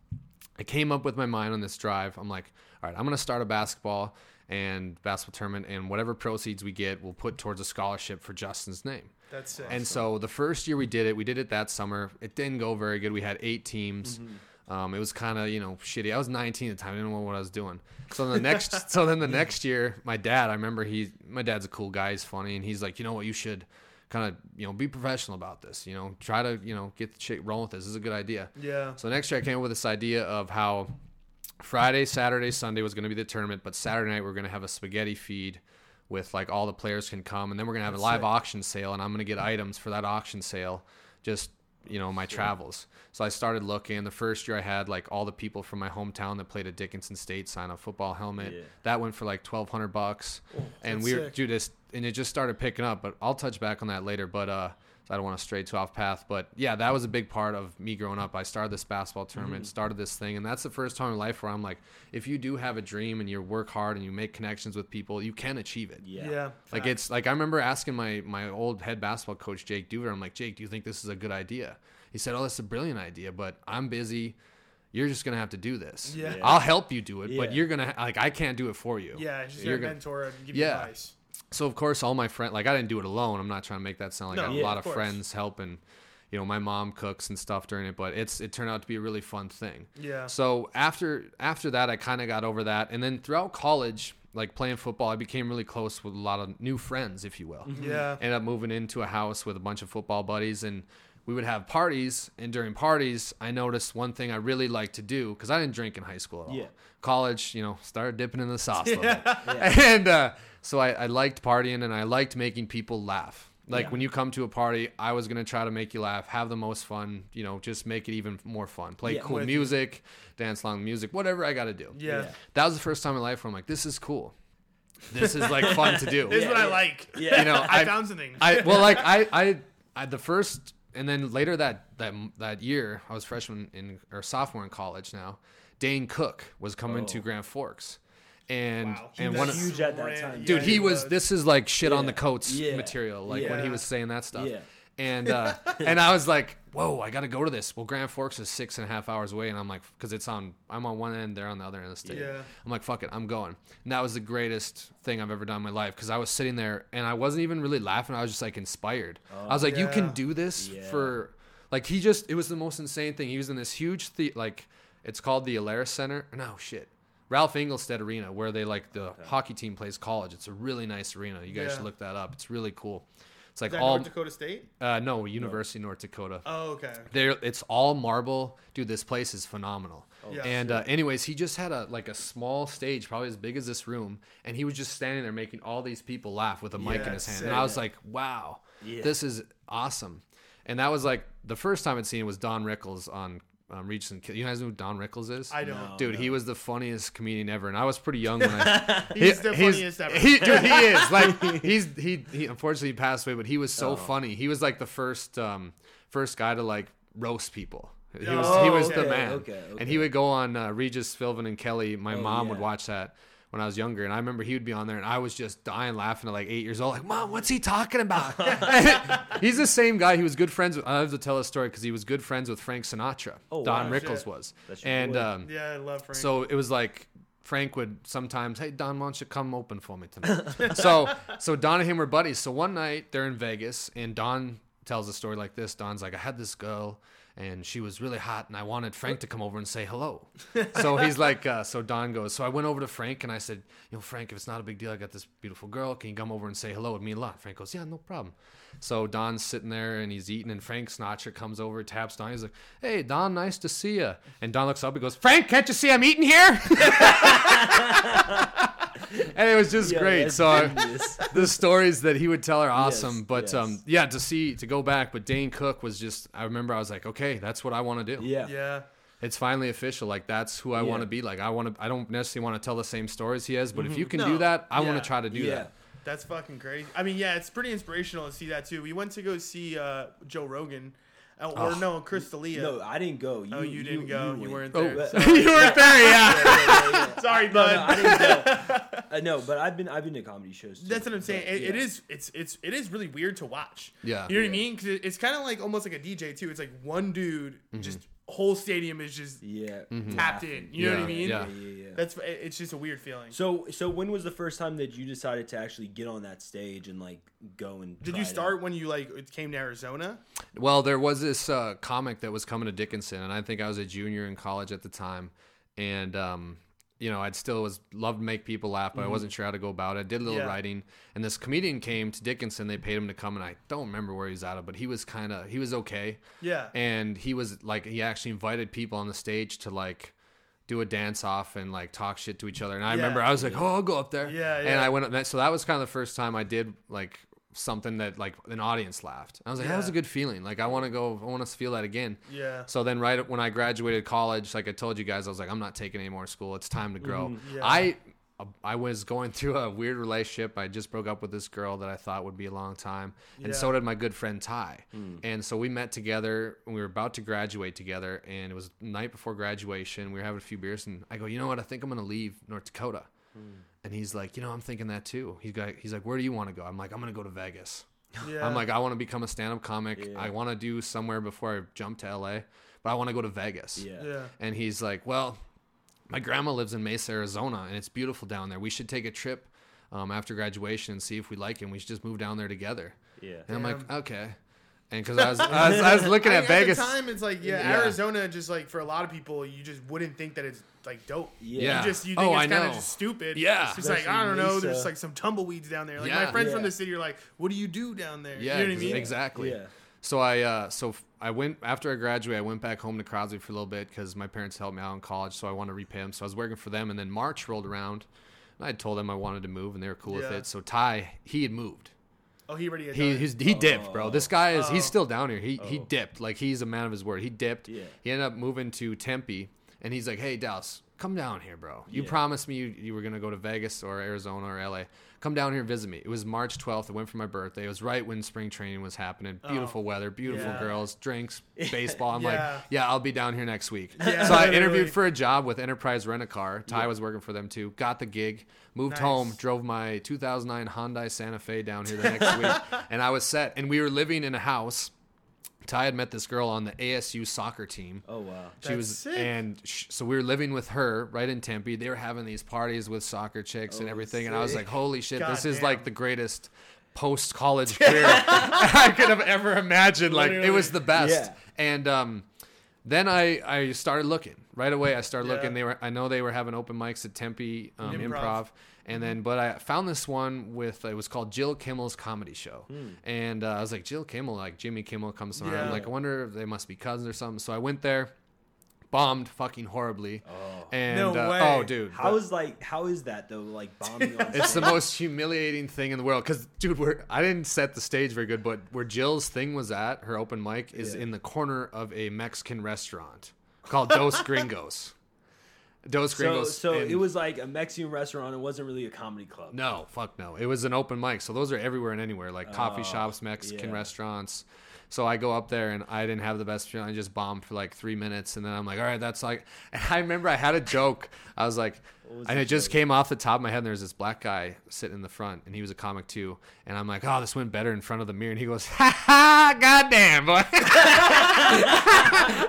I came up with my mind on this drive. I'm like, all right, I'm gonna start a basketball and basketball tournament, and whatever proceeds we get, we'll put towards a scholarship for Justin's name. That's sick. And so the first year we did it, we did it that summer. It didn't go very good. We had eight teams. Um, it was kind of you know shitty. I was 19 at the time. I didn't know what I was doing. So the next, <laughs> so then the next year, my dad. I remember he, my dad's a cool guy. He's funny, and he's like, you know what, you should kind of you know be professional about this. You know, try to you know get the shit rolling with this. This is a good idea. yeah, So next year I came up with this idea of how Friday, Saturday, Sunday was going to be the tournament, but Saturday night we're going to have a spaghetti feed with like all the players can come, and then we're to have a live sick. auction sale, and I'm to get items for that auction sale, just you know my travels. So I started looking. The first year I had like all the people from my hometown that played at Dickinson State sign a football helmet. Yeah. That went for like twelve hundred bucks, and we were sick. dude, this and it just started picking up. But I'll touch back on that later. But uh, so I don't want to stray too off path. But yeah, that was a big part of me growing up. I started this basketball mm-hmm. tournament, started this thing, and that's the first time in life where I'm like, if you do have a dream and you work hard and you make connections with people, you can achieve it. yeah. yeah. Like facts. it's like I remember asking my my old head basketball coach Jake Duver. I'm like, Jake, do you think this is a good idea? He said, Oh, that's a brilliant idea, but I'm busy. You're just gonna have to do this. Yeah. I'll help you do it, but you're gonna like I can't do it for you. yeah, just You're your gonna- mentor and give Yeah. you advice. So of course, all my friends, like I didn't do it alone. I'm not trying to make that sound like No, I have yeah, a lot of of course. friends helping. You know, my mom cooks and stuff during it, but it's it turned out to be a really fun thing. Yeah. So after after that, I kind of got over that, and then throughout college, like playing football, I became really close with a lot of new friends, if you will. Mm-hmm. Yeah. Ended up moving into a house with a bunch of football buddies, and we would have parties. And during parties, I noticed one thing I really liked to do because I didn't drink in high school at all. Yeah. College, you know, started dipping in the sauce a little bit. <laughs> <laughs> And uh, so I, I liked partying and I liked making people laugh. Like Yeah. when you come to a party, I was gonna try to make you laugh, have the most fun, you know, just make it even more fun. Play Yeah, cool with you. music, dance along music, whatever I gotta do. Yeah. Yeah. That was the first time in life where I'm like, this is cool. This is like fun to do. <laughs> This is what I like. Yeah. You know, I, I, found something. I well, like I, I, I, the first, and then later that that that year, I was freshman in or sophomore in college. Now, Dane Cook was coming to Oh. Grand Forks, and wow. and was one, huge at that time. dude, yeah, he was. This is like shit on the coats Yeah. material. Like when he was saying that stuff. Yeah. And uh, <laughs> and I was like, whoa, I got to go to this. Well, Grand Forks is six and a half hours away, and I'm like, because it's on, I'm on one end, they're on the other end of the state. Yeah. I'm like, fuck it, I'm going. And that was the greatest thing I've ever done in my life because I was sitting there and I wasn't even really laughing. I was just like inspired. I was like, you can do this Yeah. for, like, he just, it was the most insane thing. He was in this huge, the- like, it's called the Alerus Center. No, shit. Ralph Engelstad Arena, where they, like, the hockey team plays college. It's a really nice arena. You guys Yeah. should look that up. It's really cool. It's like all, North Dakota State? uh, no, University of North Dakota. Oh, okay. There, it's all marble, dude. This place is phenomenal. Yeah. and uh, anyways, he just had a like a small stage, probably as big as this room, and he was just standing there making all these people laugh with a mic in his hand. And I was like, wow, Yeah. this is awesome. And that was like the first time I'd seen it was Don Rickles on um, Regis and Kelly. You guys know who Don Rickles is? I don't. No. Dude, he was the funniest comedian ever, and I was pretty young when I. <laughs> <laughs> He's the funniest ever. He, dude, he is like <laughs> he's he he. Unfortunately, he passed away, but he was so Oh. funny. He was like the first um first guy to like roast people. He was Oh, he was the man, okay, okay. and he would go on uh, Regis Philbin and Kelly. My Oh, mom would watch that when I was younger, and I remember he would be on there, and I was just dying laughing at like eight years old, like, "Mom, what's he talking about?" <laughs> He's the same guy. He was good friends with. I have to tell a story because he was good friends with Frank Sinatra. Oh, Don wow. Rickles Shit. was, That's your and boy. um, Yeah, I love Frank. so it was like Frank would sometimes, hey Don, why don't you come open for me tonight? <laughs> so so Don and him were buddies. So one night they're in Vegas and Don tells a story like this. Don's like, I had this girl and she was really hot and I wanted Frank to come over and say hello. <laughs> so he's like, uh, so Don goes, so I went over to Frank and I said, you know, Frank, if it's not a big deal, I got this beautiful girl. Can you come over and say hello? It'd mean a lot. Frank goes, yeah, no problem. So Don's sitting there and he's eating, and Frank Sinatra comes over, taps Don. He's like, "Hey, Don, nice to see you." And Don looks up. He goes, "Frank, can't you see I'm eating here?" <laughs> and it was just Yeah, great. So genius. <laughs> the stories that he would tell are awesome. Yes, but yes. um, yeah, to see to go back. But Dane Cook was just. I remember I was like, okay, that's what I want to do. yeah. yeah. It's finally official. Like that's who I want to be. Like I want to. I don't necessarily want to tell the same stories he has, but if you can No, do that, I want to try to do yeah. that. That's fucking crazy. I mean, yeah, it's pretty inspirational to see that too. We went to go see uh, Joe Rogan, uh, or Oh. no, Chris D'Elia. No, I didn't go. You, oh, you didn't go. You, went. weren't Oh, there. but- <laughs> Sorry. you weren't there, yeah. Yeah, yeah, yeah. <laughs> Sorry, bud. no, I didn't go. <laughs> Uh, no, but I've been I've been to comedy shows. Too, That's what I'm saying. but, It, it yeah. It's it's it is really weird to watch. Yeah. You know what I mean? Because it's kind of like almost like a DJ too. It's like one dude, Mm-hmm. just whole stadium is just Yeah. tapped in. You know what I mean? yeah. Yeah, yeah, yeah. That's it's just a weird feeling. So so when was the first time that you decided to actually get on that stage and like go and Did try you start out? when you like it came to Arizona? Well, there was this uh, comic that was coming to Dickinson, and I think I was a junior in college at the time, and um, you know, I'd still was loved to make people laugh, but I wasn't mm-hmm. sure how to go about it. I did a little Yeah. writing, and this comedian came to Dickinson. They paid him to come, and I don't remember where he was out of, but he was kind of he was okay, Yeah. and he was like he actually invited people on the stage to like do a dance off and like talk shit to each other. And I Yeah. remember I was like, oh, I'll go up there. Yeah, yeah. And. I went up. that- So that was kind of the first time I did like something that like an audience laughed. I was like, that was a good feeling. Like I want to go. I want to feel that again. Yeah. So then, right when I graduated college, like I told you guys, I was like, I'm not taking any more school. It's time to grow. Mm-hmm. Yeah. I I was going through a weird relationship. I just broke up with this girl that I thought would be a long time, and Yeah. so did my good friend Ty. And so we met together. and We were about to graduate together, and it was the night before graduation. We were having a few beers, and I go, you know what? I think I'm gonna leave North Dakota. And he's like, you know, I'm thinking that too. He's got, he's like, where do you want to go? I'm like, I'm gonna go to Vegas. <laughs> Yeah. I'm like, I want to become a stand-up comic. Yeah. I want to do somewhere before I jump to LA, but I want to go to Vegas. Yeah. Yeah. And he's like, well, my grandma lives in Mesa, Arizona, and it's beautiful down there. We should take a trip um, after graduation and see if we like it. And we should just move down there together. Yeah. And I'm like, okay. And because I was, I was, I was <laughs> looking I at mean, Vegas. At the time, it's like yeah, Yeah. Arizona. Just like for a lot of people, you just wouldn't think that it's like dope. Yeah. You just you think Oh, it's kind of just stupid. Yeah. It's just like I don't know. Mesa. There's like some tumbleweeds down there. Like Yeah. my friends from the city are like, "What do you do down there?" Yeah, you know what I mean? exactly. Yeah. So I uh, so f- I went after I graduated. I went back home to Crosby for a little bit because my parents helped me out in college, so I wanted to repay them. So I was working for them, and then March rolled around, and I told them I wanted to move, and they were cool with it. So Ty, he had moved. Oh, he already. He he's, he dipped, bro. This guy is he's Oh. still down here. He he oh. dipped. Like he's a man of his word. He dipped. Yeah. He ended up moving to Tempe, and he's like, "Hey, Dallas, come down here, bro. You Yeah. promised me you, you were gonna go to Vegas or Arizona or LA. Come down here and visit me." It was March 12th. It went for my birthday. It was right when spring training was happening. Oh, beautiful weather, beautiful Oh. Yeah. girls, drinks, <laughs> baseball. I'm Yeah. like, "Yeah, I'll be down here next week." Yeah, so I interviewed for a job with Enterprise Rent a Car. Ty was working for them too. Got the gig. Moved Nice. home. Drove my 2009 Hyundai Santa Fe down here the next week, <laughs> and I was set. And we were living in a house. Ty had met this girl on the ASU soccer team. Oh wow. She That's was, sick. and sh- so we were living with her right in Tempe. They were having these parties with soccer chicks and Oh, everything, and I was like, "Holy shit, this is Goddamn. like the greatest post college <laughs> career <laughs> I could have ever imagined." Like it was the best. Yeah. And um, then I I started looking right away. I started Yeah. looking. They were I know they were having open mics at Tempe um, Improv. improv. And then, but I found this one with it was called Jill Kimmel's comedy show, and uh, I was like, Jill Kimmel, like Jimmy Kimmel comes from. Yeah. I'm like, I wonder if they must be cousins or something. So I went there, bombed fucking horribly, and No uh, way. oh, dude, How the- is like how is that though? Like bombing on it's the most humiliating thing in the world. Cause, dude, we're I didn't set the stage very good, but where Jill's thing was at, her open mic, is Yeah. in the corner of a Mexican restaurant. called Dos <laughs> Gringos. Dos So, Gringos. so in- it was like a Mexican restaurant. It wasn't really a comedy club. No, fuck no. It was an open mic. So those are everywhere and anywhere, like coffee oh, shops, Mexican yeah. restaurants. So I go up there and I didn't have the best feeling. I just bombed for like three minutes. And then I'm like, all right, that's like. <laughs> And I remember I had a joke. I was like, was and it just came off the top of my head. And there's this black guy sitting in the front and he was a comic too. And I'm like, oh, this went better in front of the mirror. And he goes, <laughs> ha ha, goddamn, boy. <laughs>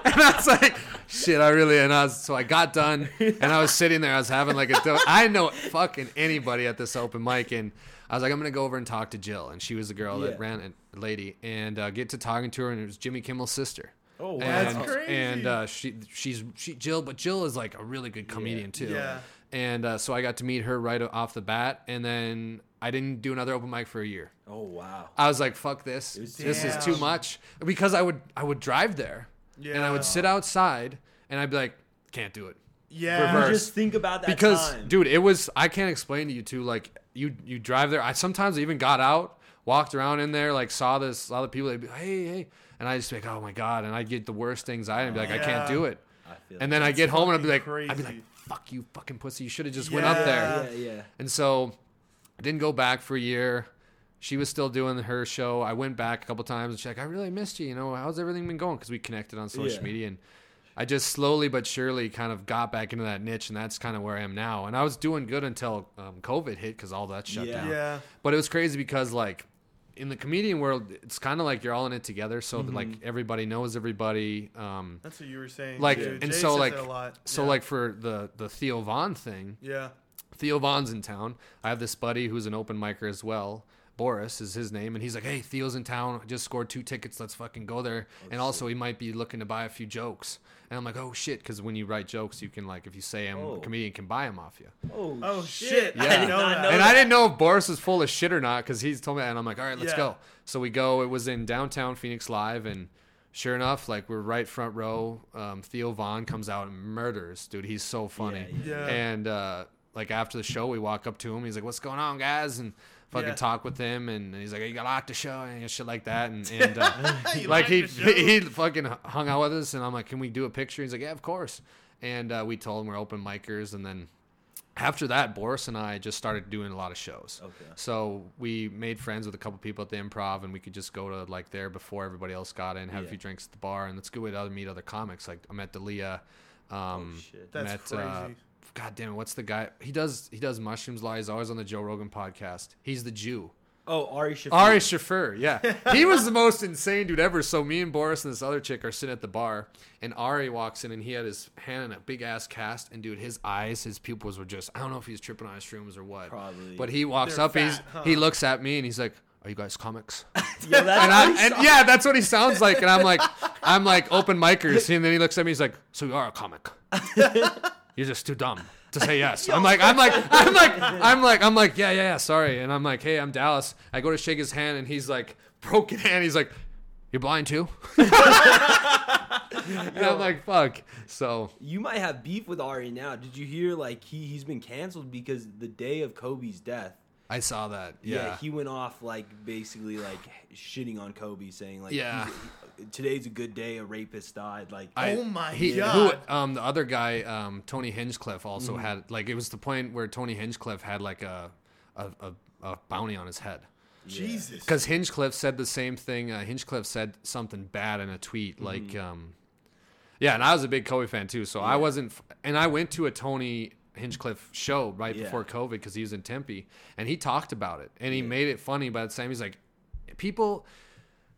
and I was like, shit, I really, and I was, so I got done and I was sitting there, I was having like a, I know fucking anybody at this open mic. And I was like, I'm going to go over and talk to Jill. And she was the girl Yeah. that ran a lady, and uh, get to talking to her. And it was Jimmy Kimmel's sister. Oh, wow. That's And, crazy. and uh, she, she's, she, Jill, but Jill is like a really good comedian too. Yeah. And uh, so I got to meet her right off the bat. And then I didn't do another open mic for a year. Oh wow. I was like, "Fuck this! This is too much." Because I would I would drive there, and I would sit outside, and I'd be like, "Can't do it." Yeah. Reverse. Just think about that because time. dude it was i can't explain to you too like you you drive there i sometimes even got out walked around in there like saw this saw the people they'd be hey hey and i just be like oh my god and i'd get the worst anxiety and be like i can't do it I feel and then i get home and i'd be like fucking i'd be like fuck you fucking pussy you should have just went up there Yeah. yeah, yeah. and so I didn't go back for a year. She was still doing her show. I went back a couple times and she's like, I really missed you. You know, how's everything been going? Because we connected on social Yeah. media. And I just slowly but surely kind of got back into that niche. And that's kind of where I am now. And I was doing good until um, COVID hit because all that shut Yeah. down. Yeah. But it was crazy because, like, in the comedian world, it's kind of like you're all in it together. So, that, like, everybody knows everybody. Um, That's what you were saying. like, too. and Jay so, like, a lot. so, Yeah. like, for the, the Theo Von thing, yeah. Theo Von's in town. I have this buddy who's an open micer as well. Boris is his name, and he's like, "Hey, Theo's in town. I just scored two tickets. Let's fucking go there." and also, he might be looking to buy a few jokes. And I'm like, "Oh shit!" Because when you write jokes, you can like, if you say I'm Oh. a comedian, can buy them off you. Oh, Oh shit. shit! Yeah. I didn't know not that. know and that. I didn't know if Boris was full of shit or not because he's told me that. And I'm like, "All right, let's Yeah. go." So we go. It was in downtown Phoenix Live, and sure enough, like we're right front row. Um, Theo Von comes out and murders, dude. He's so funny. Yeah. And uh, like after the show, we walk up to him. He's like, "What's going on, guys?" And fucking Yeah. talk with him, and he's like, "You got a lot to show," and shit like that. And, <laughs> and uh, like he he fucking hung out with us, and I'm like, "Can we do a picture?" He's like, "Yeah, of course." And uh, we told him we're open micers, and then after that, Boris and I just started doing a lot of shows. Okay. So we made friends with a couple people at the improv, and we could just go to like there before everybody else got in, have a few drinks at the bar, and let's go way to other meet other comics. Like I met D'Elia. Um, Oh, shit. That's met, crazy. Uh, God damn it, what's the guy? He does he does mushrooms law. He's always on the Joe Rogan podcast. He's the Jew. Oh, Ari Shaffir. Ari Shaffir, yeah. He was the most insane dude ever. So me and Boris and this other chick are sitting at the bar, and Ari walks in, and he had his hand in a big ass cast, and dude, his eyes, his pupils were just, I don't know if he's tripping on his shrooms or what. Probably. But he walks They're up, he's, huh? he looks at me, and he's like, are you guys comics? <laughs> Yo, And, I, and yeah, that's what he sounds like. And I'm like, I'm like open micers. And then he looks at me. He's like, so you are a comic? <laughs> You're just too dumb to say <laughs> yes. I'm like, I'm like, I'm like, I'm like, I'm like, yeah, yeah, yeah. Sorry. And I'm like, hey, I'm Dallas. I go to shake his hand, and he's like, broken <laughs> hand. He's like, you're blind too. <laughs> and I'm like, fuck. So You might have beef with Ari now. Did you hear like he he's been canceled because the day of Kobe's death. I saw that. Yeah, Yeah. he went off like basically like shitting on Kobe, saying like, Yeah. He's- today's a good day. A rapist died. Like, I- Oh my he, God. Who, um, the other guy, um, Tony Hinchcliffe, also Mm-hmm. had like it was the point where Tony Hinchcliffe had like a a, a, a bounty on his head Jesus. because Hinchcliffe said the same thing. Uh, Hinchcliffe said something bad in a tweet, Mm-hmm. like, um, yeah, and I was a big Kobe fan too, so I wasn't, and I went to a Tony Hinchcliffe show right Yeah. before COVID because he was in Tempe, and he talked about it, and he made it funny. By the same, he's like, people.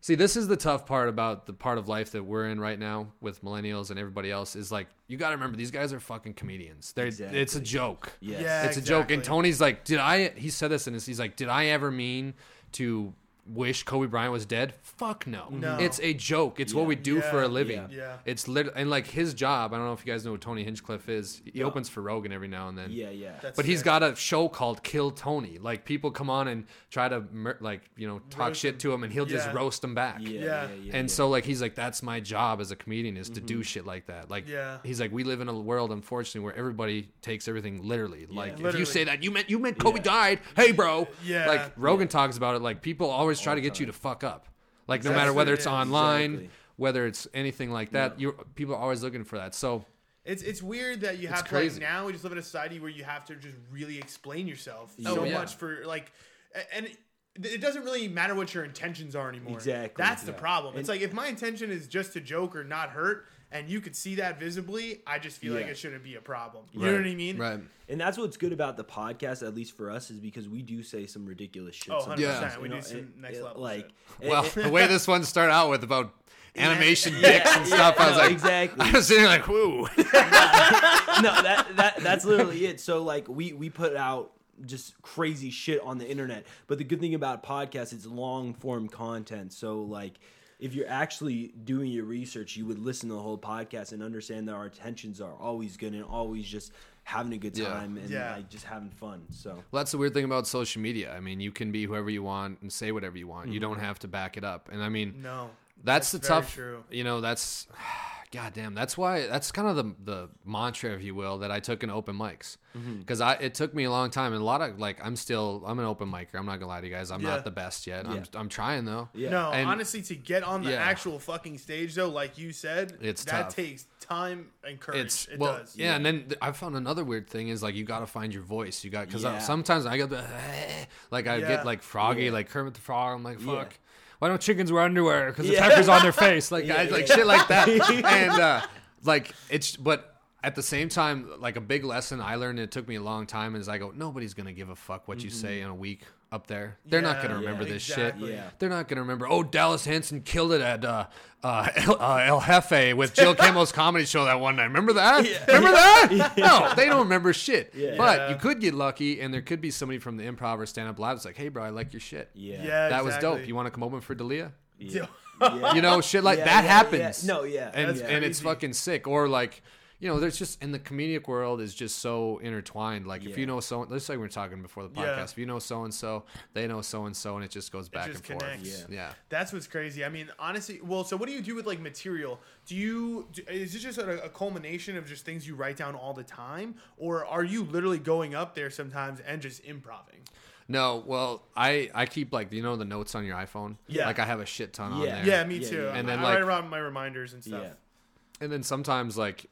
See, this is the tough part about the part of life that we're in right now with millennials and everybody else is like you got to remember these guys are fucking comedians. They're it's a joke. yes. Yeah. It's a joke. And. Tony's like, "Did I he said this and he's like, "Did I ever mean to wish Kobe Bryant was dead? Fuck no. No. It's a joke. It's what we do for a living. yeah. Yeah. It's lit and like his job, I don't know if you guys know who Tony Hinchcliffe is. He No. opens for Rogan every now and then. yeah, yeah. That's But he's got a show called Kill Tony. Like people come on and try to mur- like you know talk Roast shit him. to him, and he'll just roast them back. yeah, Yeah. yeah, yeah, and yeah. so like he's like that's my job as a comedian is to do mm-hmm. shit like that. Like Yeah. he's like we live in a world unfortunately where everybody takes everything literally. Like if you say that you meant you meant Kobe Yeah. died. Hey bro. Yeah. Like Rogan talks about it. Like people always try to get you to fuck up. Like no matter whether it's online exactly. whether it's anything like that, you people are always looking for that. So It's it's weird that you have to like now we just live in a society where you have to just really explain yourself Oh, so yeah. much for like and it, it doesn't really matter what your intentions are anymore. Exactly, That's the yeah. problem. It's like if my intention is just to joke or not hurt and you could see that visibly, I just feel like it shouldn't be a problem. You Right. know what I mean? right. And that's what's good about the podcast, at least for us, is because we do say some ridiculous shit. Oh, sometimes, 100%. Yeah. We you do some and- next and, level Like, shit. Well, the way this one started out with about <laughs> animation Yeah, dicks and stuff, I was no, like, exactly. I was sitting like, whoo. <laughs> no, that that that's literally it. So like we we put out just crazy shit on the internet. But the good thing about podcasts, it's long form content. So like if you're actually doing your research, you would listen to the whole podcast and understand that our intentions are always good and always just having a good Yeah. time and Yeah. like just having fun. So Well, that's the weird thing about social media. I mean, you can be whoever you want and say whatever you want. You mm-hmm. don't have to back it up. And I mean, No. that's, that's the tough. true. You know, that's god damn. That's why. That's kind of the the mantra, if you will, that I took in open mics. Mm-hmm. Because I it took me a long time and a lot of like I'm still I'm an open micer. I'm not gonna lie to you guys. I'm Yeah. not the best yet. I'm I'm trying though. yeah. No, And- honestly, to get on the Yeah. actual fucking stage though, like you said, It's that tough. takes time and courage. It's it well, does. yeah, and then th- I found another weird thing is like you got to find your voice. You got because Yeah. sometimes I get the like I Yeah. get like froggy, Yeah. like Kermit the Frog. I'm like, Yeah. fuck. Why don't chickens wear underwear? Because the Yeah. pecker's on their face, like Yeah, I, like shit like that. <laughs> and uh, like it's, but at the same time, like a big lesson I learned, and it took me a long time, is I go, nobody's gonna give a fuck what you say in a week up there. They're not gonna remember yeah, this exactly. shit. Yeah. They're not gonna remember. Oh, Dallas Hanson killed it at uh, uh, El, uh, El Jefe with Jill <laughs> Kimmel's comedy show that one night. Remember that? Remember that? No, they don't remember shit. Yeah. But you could get lucky, and there could be somebody from the improv or stand up live that's like, "Hey, bro, I like your shit. Yeah. Yeah, that was dope. You want to come open for D'Elia? Yeah. You know, shit like Yeah, that yeah, happens. yeah. No, yeah. and That's and it's fucking sick. Or like, you know, there's just in the comedic world is just so intertwined. Like if you know so, let's say we were talking before the Yeah. podcast, if you know so and so, they know so and so, and it just goes back just and connects. forth. Yeah. yeah. That's what's crazy. I mean, honestly, well, so what do you do with like material? Do you do, is this just a, a culmination of just things you write down all the time, or are you literally going up there sometimes and just improving? No, well, I I keep like you know the notes on your iPhone. Yeah. Like I have a shit ton on Yeah. there. Yeah, me too. yeah. And And then, then I like- write around my reminders and stuff. Yeah. And then sometimes like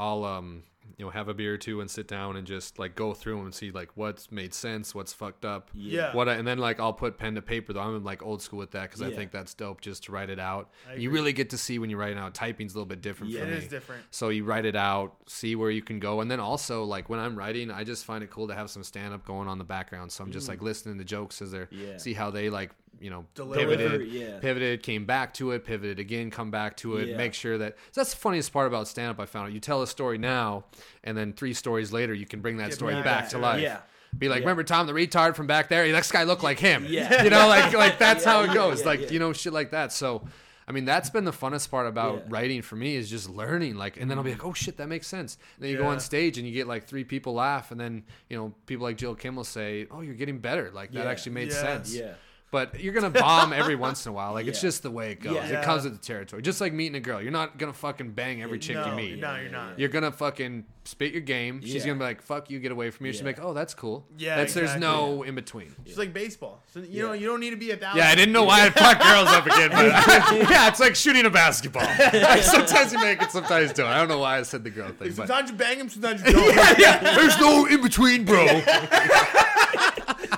I'll um you know have a beer or two and sit down and just like go through 'em and see like what's made sense, what's fucked up. Yeah. What I, and then like I'll put pen to paper though. I'm like old school with that because I think that's dope just to write it out. You really get to see when you write it out. Typing's a little bit different Yeah. for It me. is different. So you write it out, see where you can go, and then also like when I'm writing, I just find it cool to have some stand up going on the background. So I'm just like listening to jokes as they're Yeah. see how they like you know Deliver. pivoted, Yeah. pivoted, came back to it, pivoted again, come back to it, Yeah. make sure that so that's the funniest part about stand up. I found out you tell a story now, and then three stories later you can bring that Get story back back to to it. life. Yeah. Be like, Yeah. remember Tom the retard from back there? This guy looked like him. Yeah. You know, like like that's Yeah, how it goes. yeah, like yeah. you know, shit like that. So. I mean, that's been the funnest part about Yeah. writing for me is just learning. Like, and then I'll be like, oh shit, that makes sense. And then you go on stage and you get like three people laugh, and then you know people like Jill Kimmel say, oh, you're getting better. Like that Yeah. actually made Yeah. sense. Yeah. But you're gonna <laughs> bomb every once in a while. Like it's just the way it goes. Yeah. It comes with the territory. Just like meeting a girl. You're not gonna fucking bang every chick no, you meet. no, you're not. You're gonna fucking spit your game. She's gonna be like, "Fuck you, get away from me." She's like, "Oh, that's cool." Yeah, that's there's exactly. no in between. It's like baseball. So you know, you don't need to be a thousand. Yeah, I didn't know why I fucked girls up again, but <laughs> <laughs> yeah, it's like shooting a basketball. Like, sometimes you make it, sometimes you don't. I don't know why I said the girl thing, but Sometimes you bang him, sometimes you don't. yeah, yeah, there's no in between, bro.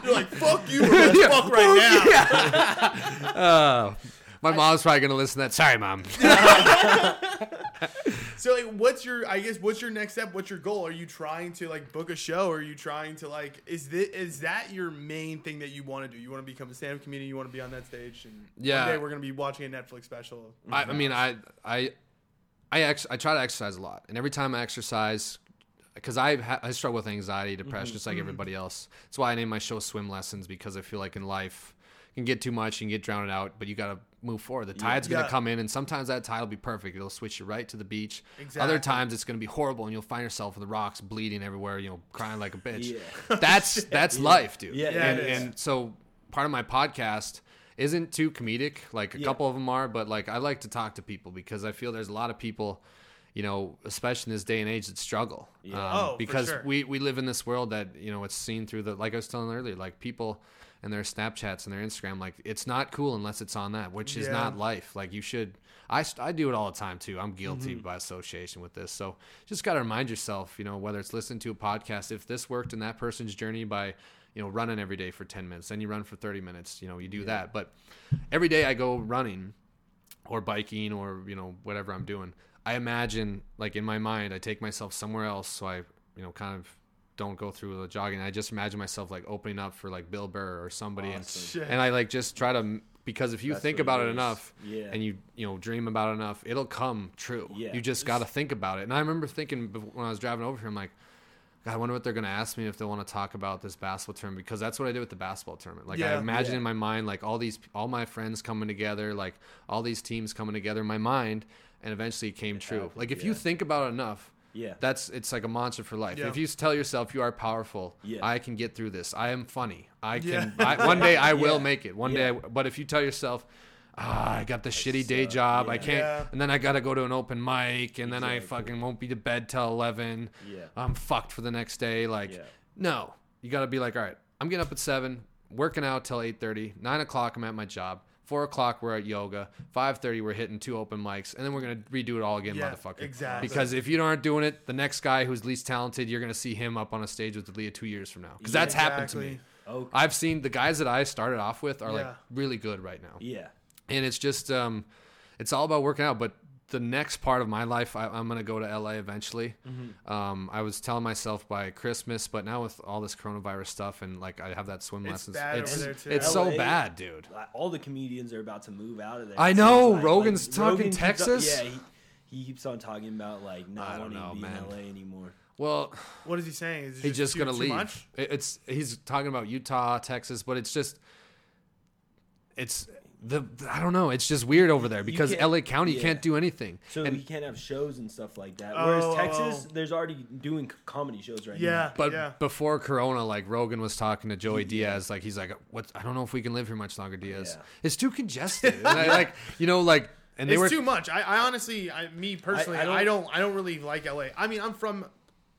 <laughs> You're like, fuck you, <laughs> or let's fuck right now. <laughs> Uh, my mom's probably gonna listen to that. Sorry, mom. So like, what's your? I guess what's your next step? What's your goal? Are you trying to like book a show? Or are you trying to like? Is this is that your main thing that you want to do? You want to become a stand-up comedian? You want to be on that stage? And Yeah. one day we're gonna be watching a Netflix special. I, I mean, I, I, I, ex- I try to exercise a lot, and every time I exercise, because I ha- I struggle with anxiety, depression, mm-hmm, just like mm-hmm. everybody else. That's why I name my show "Swim Lessons" because I feel like in life you can get too much, you can get drowned out, but you gotta move forward. The tide's gonna Yeah. come in, and sometimes that tide will be perfect. It'll switch you right to the beach. Exactly. Other times it's gonna be horrible, and you'll find yourself in the rocks, bleeding everywhere, you know, crying like a <laughs> bitch. Yeah. <laughs> That's that's life, dude. Yeah, Yeah, and, and so part of my podcast isn't too comedic. Like a Yeah. couple of them are, but like I like to talk to people because I feel there's a lot of people, you know, especially in this day and age that struggle. Yeah. Um, Oh, because sure. we we live in this world that you know it's seen through the like I was telling earlier, like people. and their Snapchats and their Instagram. Like it's not cool unless it's on that, which is Yeah. not life. Like you should. I, I do it all the time too. I'm guilty Mm-hmm. by association with this. So just got to remind yourself, you know, whether it's listening to a podcast, if this worked in that person's journey by, you know, running every day for 10 minutes, then you run for 30 minutes, you know, you do that. But every day I go running or biking or, you know, whatever I'm doing, I imagine like in my mind, I take myself somewhere else. So I, you know, kind of don't go through the jogging. I just imagine myself like opening up for like Bill Burr or somebody. And, and I like just try to, because if you That's think about it it enough Yeah. and you, you know, dream about it enough, it'll come true. Yeah. You just got to think about it. And I remember thinking when I was driving over here, I'm like, God, I wonder what they're going to ask me if they want to talk about this basketball tournament because that's what I did with the basketball tournament. Like I imagine Yeah. in my mind, like all these, all my friends coming together, like all these teams coming together in my mind, and eventually it came true. happened, Like if you think about it enough, Yeah. that's it's like a mantra for life. Yeah. If you tell yourself you are powerful, Yeah. I can get through this. I am funny. I Yeah. can. I, one day I <laughs> will make it. One Yeah. day, I, but if you tell yourself. Ah, I got the shitty day suck. job. I can't, Yeah. and then I gotta go to an open mic, and then I fucking won't be to bed till eleven. Yeah. I'm fucked for the next day. Like, Yeah. no, you gotta be like, all right, I'm getting up at seven, working out till eight thirty. Nine o'clock, I'm at my job. Four o'clock, we're at yoga. Five thirty, we're hitting two open mics, and then we're gonna redo it all again, Yeah, motherfucker. exactly. Because if you aren't doing it, the next guy who's least talented, you're gonna see him up on a stage with Leah two years from now. Because that's happened to me. Okay. I've seen the guys that I started off with are like really good right now yeah. and it's just um it's all about working out but the next part of my life I, i'm going to go to la eventually Mm-hmm. um i was telling myself by christmas but now with all this coronavirus stuff and like i have that swim It's lessons bad it's, over there, too. it's so bad dude all the comedians are about to move out of there. I know, like. Rogan's Like, talking keeps on- Texas. yeah, he, he keeps on talking about like not don't wanting know, to be man. in LA anymore. well What is he saying? Is it he's just too- gonna too leave much? It- it's he's talking about utah texas but it's just it's the i don't know it's just weird over there because la county yeah. can't do anything So and he can't have shows and stuff like that. Whereas oh, Texas, oh. there's already doing comedy shows right Yeah. now. But yeah. before Corona, like Rogan was talking to Joey Diaz, like he's like, "What? I don't know if we can live here much longer, Diaz. Yeah. It's too congested." <laughs> and I, like, you know, like, and they it's were too much. I, I honestly, I, me personally, I I don't, don't- I don't, really like LA. I mean, I'm from,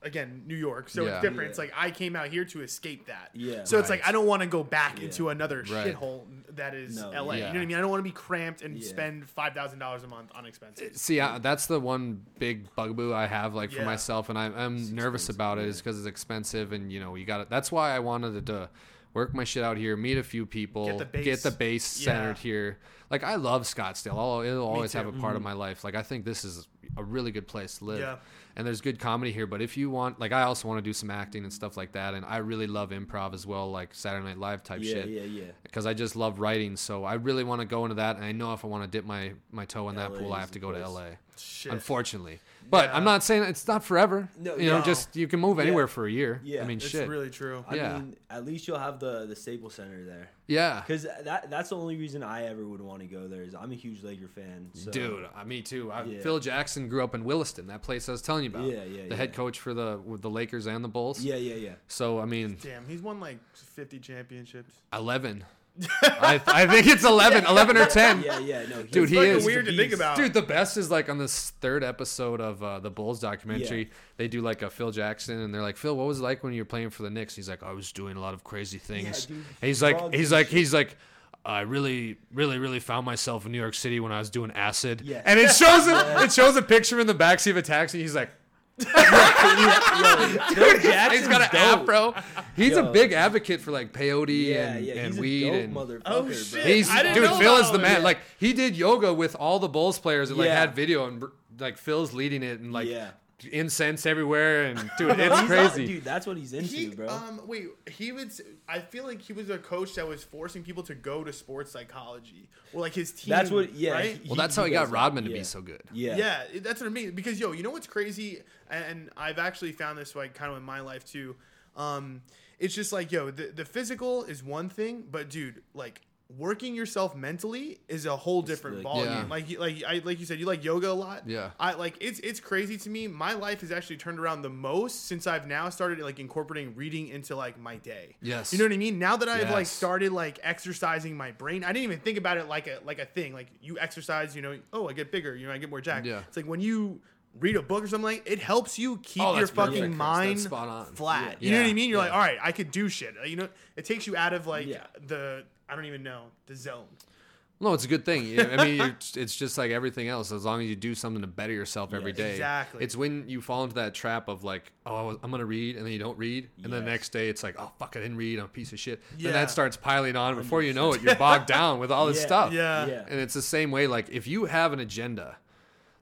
again, New York, so Yeah. it's different. Yeah. It's like I came out here to escape that. Yeah. So it's like Right. I don't want to go back Yeah. into another Right. shithole that is No, LA. You know yeah. what I mean? I don't want to be cramped and Yeah. spend five thousand dollars a month on expenses. Uh, see, I, that's the one big bugaboo I have, like for Yeah. myself, and I, I'm nervous about it, yeah. is because it's expensive, and you know, you got it. That's why I wanted to work my shit out here, meet a few people, Get the base. get the base Yeah. centered here. Like I love Scottsdale. I'll, it'll always have a too. part of mm-hmm. my life. Like I think this is a really good place to live. Yeah. And there's good comedy here, but if you want, like, I also want to do some acting and stuff like that, and I really love improv as well, like Saturday Night Live type Yeah, shit. yeah, yeah. yeah. Because I just love writing, so I really want to go into that, and I know if I want to dip my my toe in that pool, I have to go to. LA. Shit. Unfortunately, but Yeah. I'm not saying it's not forever. No, you know, no. just you can move Yeah. anywhere for a year. Yeah. I mean, It's shit. really true. I Yeah. mean, at least you'll have the the Staples Center there. yeah. Because that that's the only reason I ever would want to go there. Is I'm a huge Laker fan. So. Dude, uh, me too. I, Yeah. Phil Jackson grew up in Williston, that place I was telling you about. Yeah, yeah, The head coach for the with the Lakers and the Bulls. Yeah, yeah, yeah. So I mean, Damn, he's won like fifty championships. eleven. I, I think it's 11, <laughs> 11 or ten. Yeah, yeah. No, Dude, he is weird the to think about. Dude, the best is like on this third episode of uh, the Bulls documentary. Yeah. They do like a Phil Jackson, and they're like, "Phil, what was it like when you were playing for the Knicks?" He's like, "I was doing a lot of crazy things." dude, and he's like, he's like, he's like. I really, really, really found myself in New York City when I was doing acid. Yeah. And it <laughs> shows him, it shows a picture in the backseat of a taxi. He's like, Yo, Phil <laughs> he's Jackson's got an dope. afro. He's a big advocate for like peyote Yeah, and, yeah. and he's weed a dope and motherfucker. Oh, shit. He's dude. Phil is the man. that. Like he did yoga with all the Bulls players and like Yeah. had video and like Phil's leading it and like Yeah. Incense everywhere and <laughs> dude, it's crazy. not- dude. That's what he's into, He, bro. um, wait, he would. I feel like he was a coach that was forcing people to go to sports psychology, or like his team. That's what- yeah, Right? he- well, that's how he, does got that, Rodman to yeah. be so good. yeah. yeah. that's what I mean. Because yo, you know what's crazy, and I've actually found this like kind of in my life too. Um, it's just like yo, the the physical is one thing, but dude, like working yourself mentally is a whole different like- ball Yeah. game. Like you- like I like you said, you like yoga a lot. Yeah. I like it's it's crazy to me. My life has actually turned around the most since I've now started like incorporating reading into like my day. Yes. You know what I mean? Now that I've like started like exercising my brain, I didn't even think about it like a like a thing. Like you exercise, you know, oh, I get bigger, you know, I get more jacked. Yeah. It's like when you read a book or something like it helps you keep Oh, your that's perfect, fucking mind spot on. flat. Yeah. You know what I mean? You're like, all right, I could do shit. You know, it takes you out of like Yeah. the I don't even know the zone. No, it's a good thing. <laughs> I mean, it's just like everything else. As long as you do something to better yourself every Yes. day. Exactly. It's when you fall into that trap of like, oh, I'm gonna read, and then you don't read, and then the next day it's like, oh fuck, I didn't read. I'm a piece of shit. Yeah. Then that starts piling on. Before you know it, you're bogged down with all this <laughs> Yeah. stuff. Yeah. Yeah. And it's the same way. Like if you have an agenda,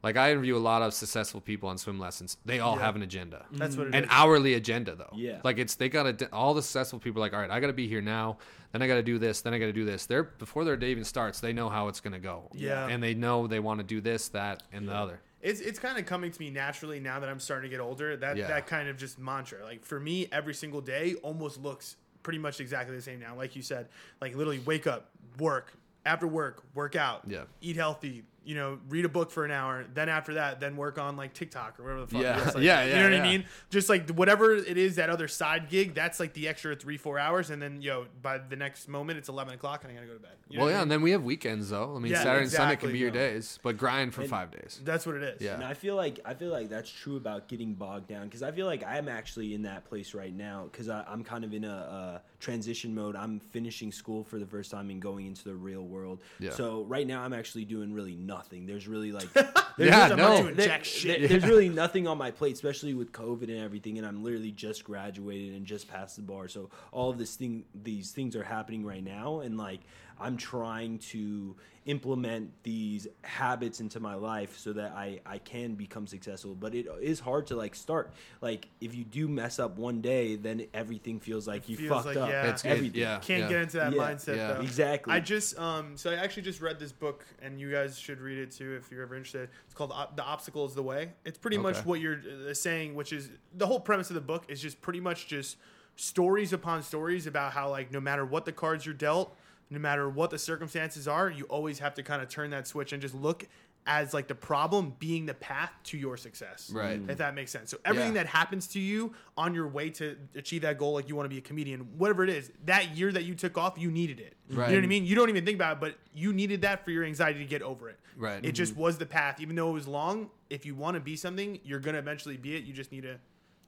like I interview a lot of successful people on swim lessons. They all have an agenda. That's what it is. an hourly agenda though. Yeah. Like it's they gotta all the successful people are like, all right, I gotta be here now, then I gotta do this, then I gotta do this. They're before their day even starts, they know how it's gonna go. Yeah. And they know they want to do this, that, and the other. It's it's kind of coming to me naturally now that I'm starting to get older. That Yeah. that kind of just mantra. Like for me, every single day almost looks pretty much exactly the same now. Like you said, like literally wake up, work, after work, work out, Yeah. eat healthy, you know, read a book for an hour. Then after that, then work on like TikTok or whatever the fuck. Yeah. it is. Like, <laughs> Yeah, You yeah, know what I mean? Just like whatever it is, that other side gig, that's like the extra three, four hours. And then, yo, by the next moment, it's 11 o'clock and I gotta go to bed. You know well, what I yeah, mean? and then we have weekends though. I mean, Yeah, Saturday and Sunday can be your yeah. days, but grind for five days. that's what it is. Yeah. And I feel like I feel like that's true about getting bogged down because I feel like I'm actually in that place right now because I'm kind of in a, a transition mode. I'm finishing school for the first time and going into the real world. Yeah. So right now I'm actually doing really nothing. There's really like <laughs> Yeah, I'm no. not there- jack shit. there- there's <laughs> really nothing on my plate, especially with COVID and everything. And I'm literally just graduated and just passed the bar. So all of this thing, these things are happening right now, and like I'm trying to implement these habits into my life so that I I can become successful. But it is hard to like start. Like if you do mess up one day, then everything feels like you feels fucked like, up. yeah. It's good. everything. Yeah. Can't yeah. get into that Yeah. mindset Yeah. though. Exactly. I just um so I actually just read this book and you guys should read it too if you're ever interested. It's called The Obstacle is the Way. It's pretty much what you're uh, saying, which is the whole premise of the book is just pretty much just stories upon stories about how like no matter what the cards you're dealt, no matter what the circumstances are, you always have to kind of turn that switch and just look as like the problem being the path to your success. Right. If that makes sense. So everything Yeah. that happens to you on your way to achieve that goal, like you want to be a comedian, whatever it is, that year that you took off, you needed it. You know what I mean? You don't even think about it, but you needed that for your anxiety to get over it. Right. It just mm-hmm. was the path. Even though it was long, if you want to be something, you're going to eventually be it. You just need to.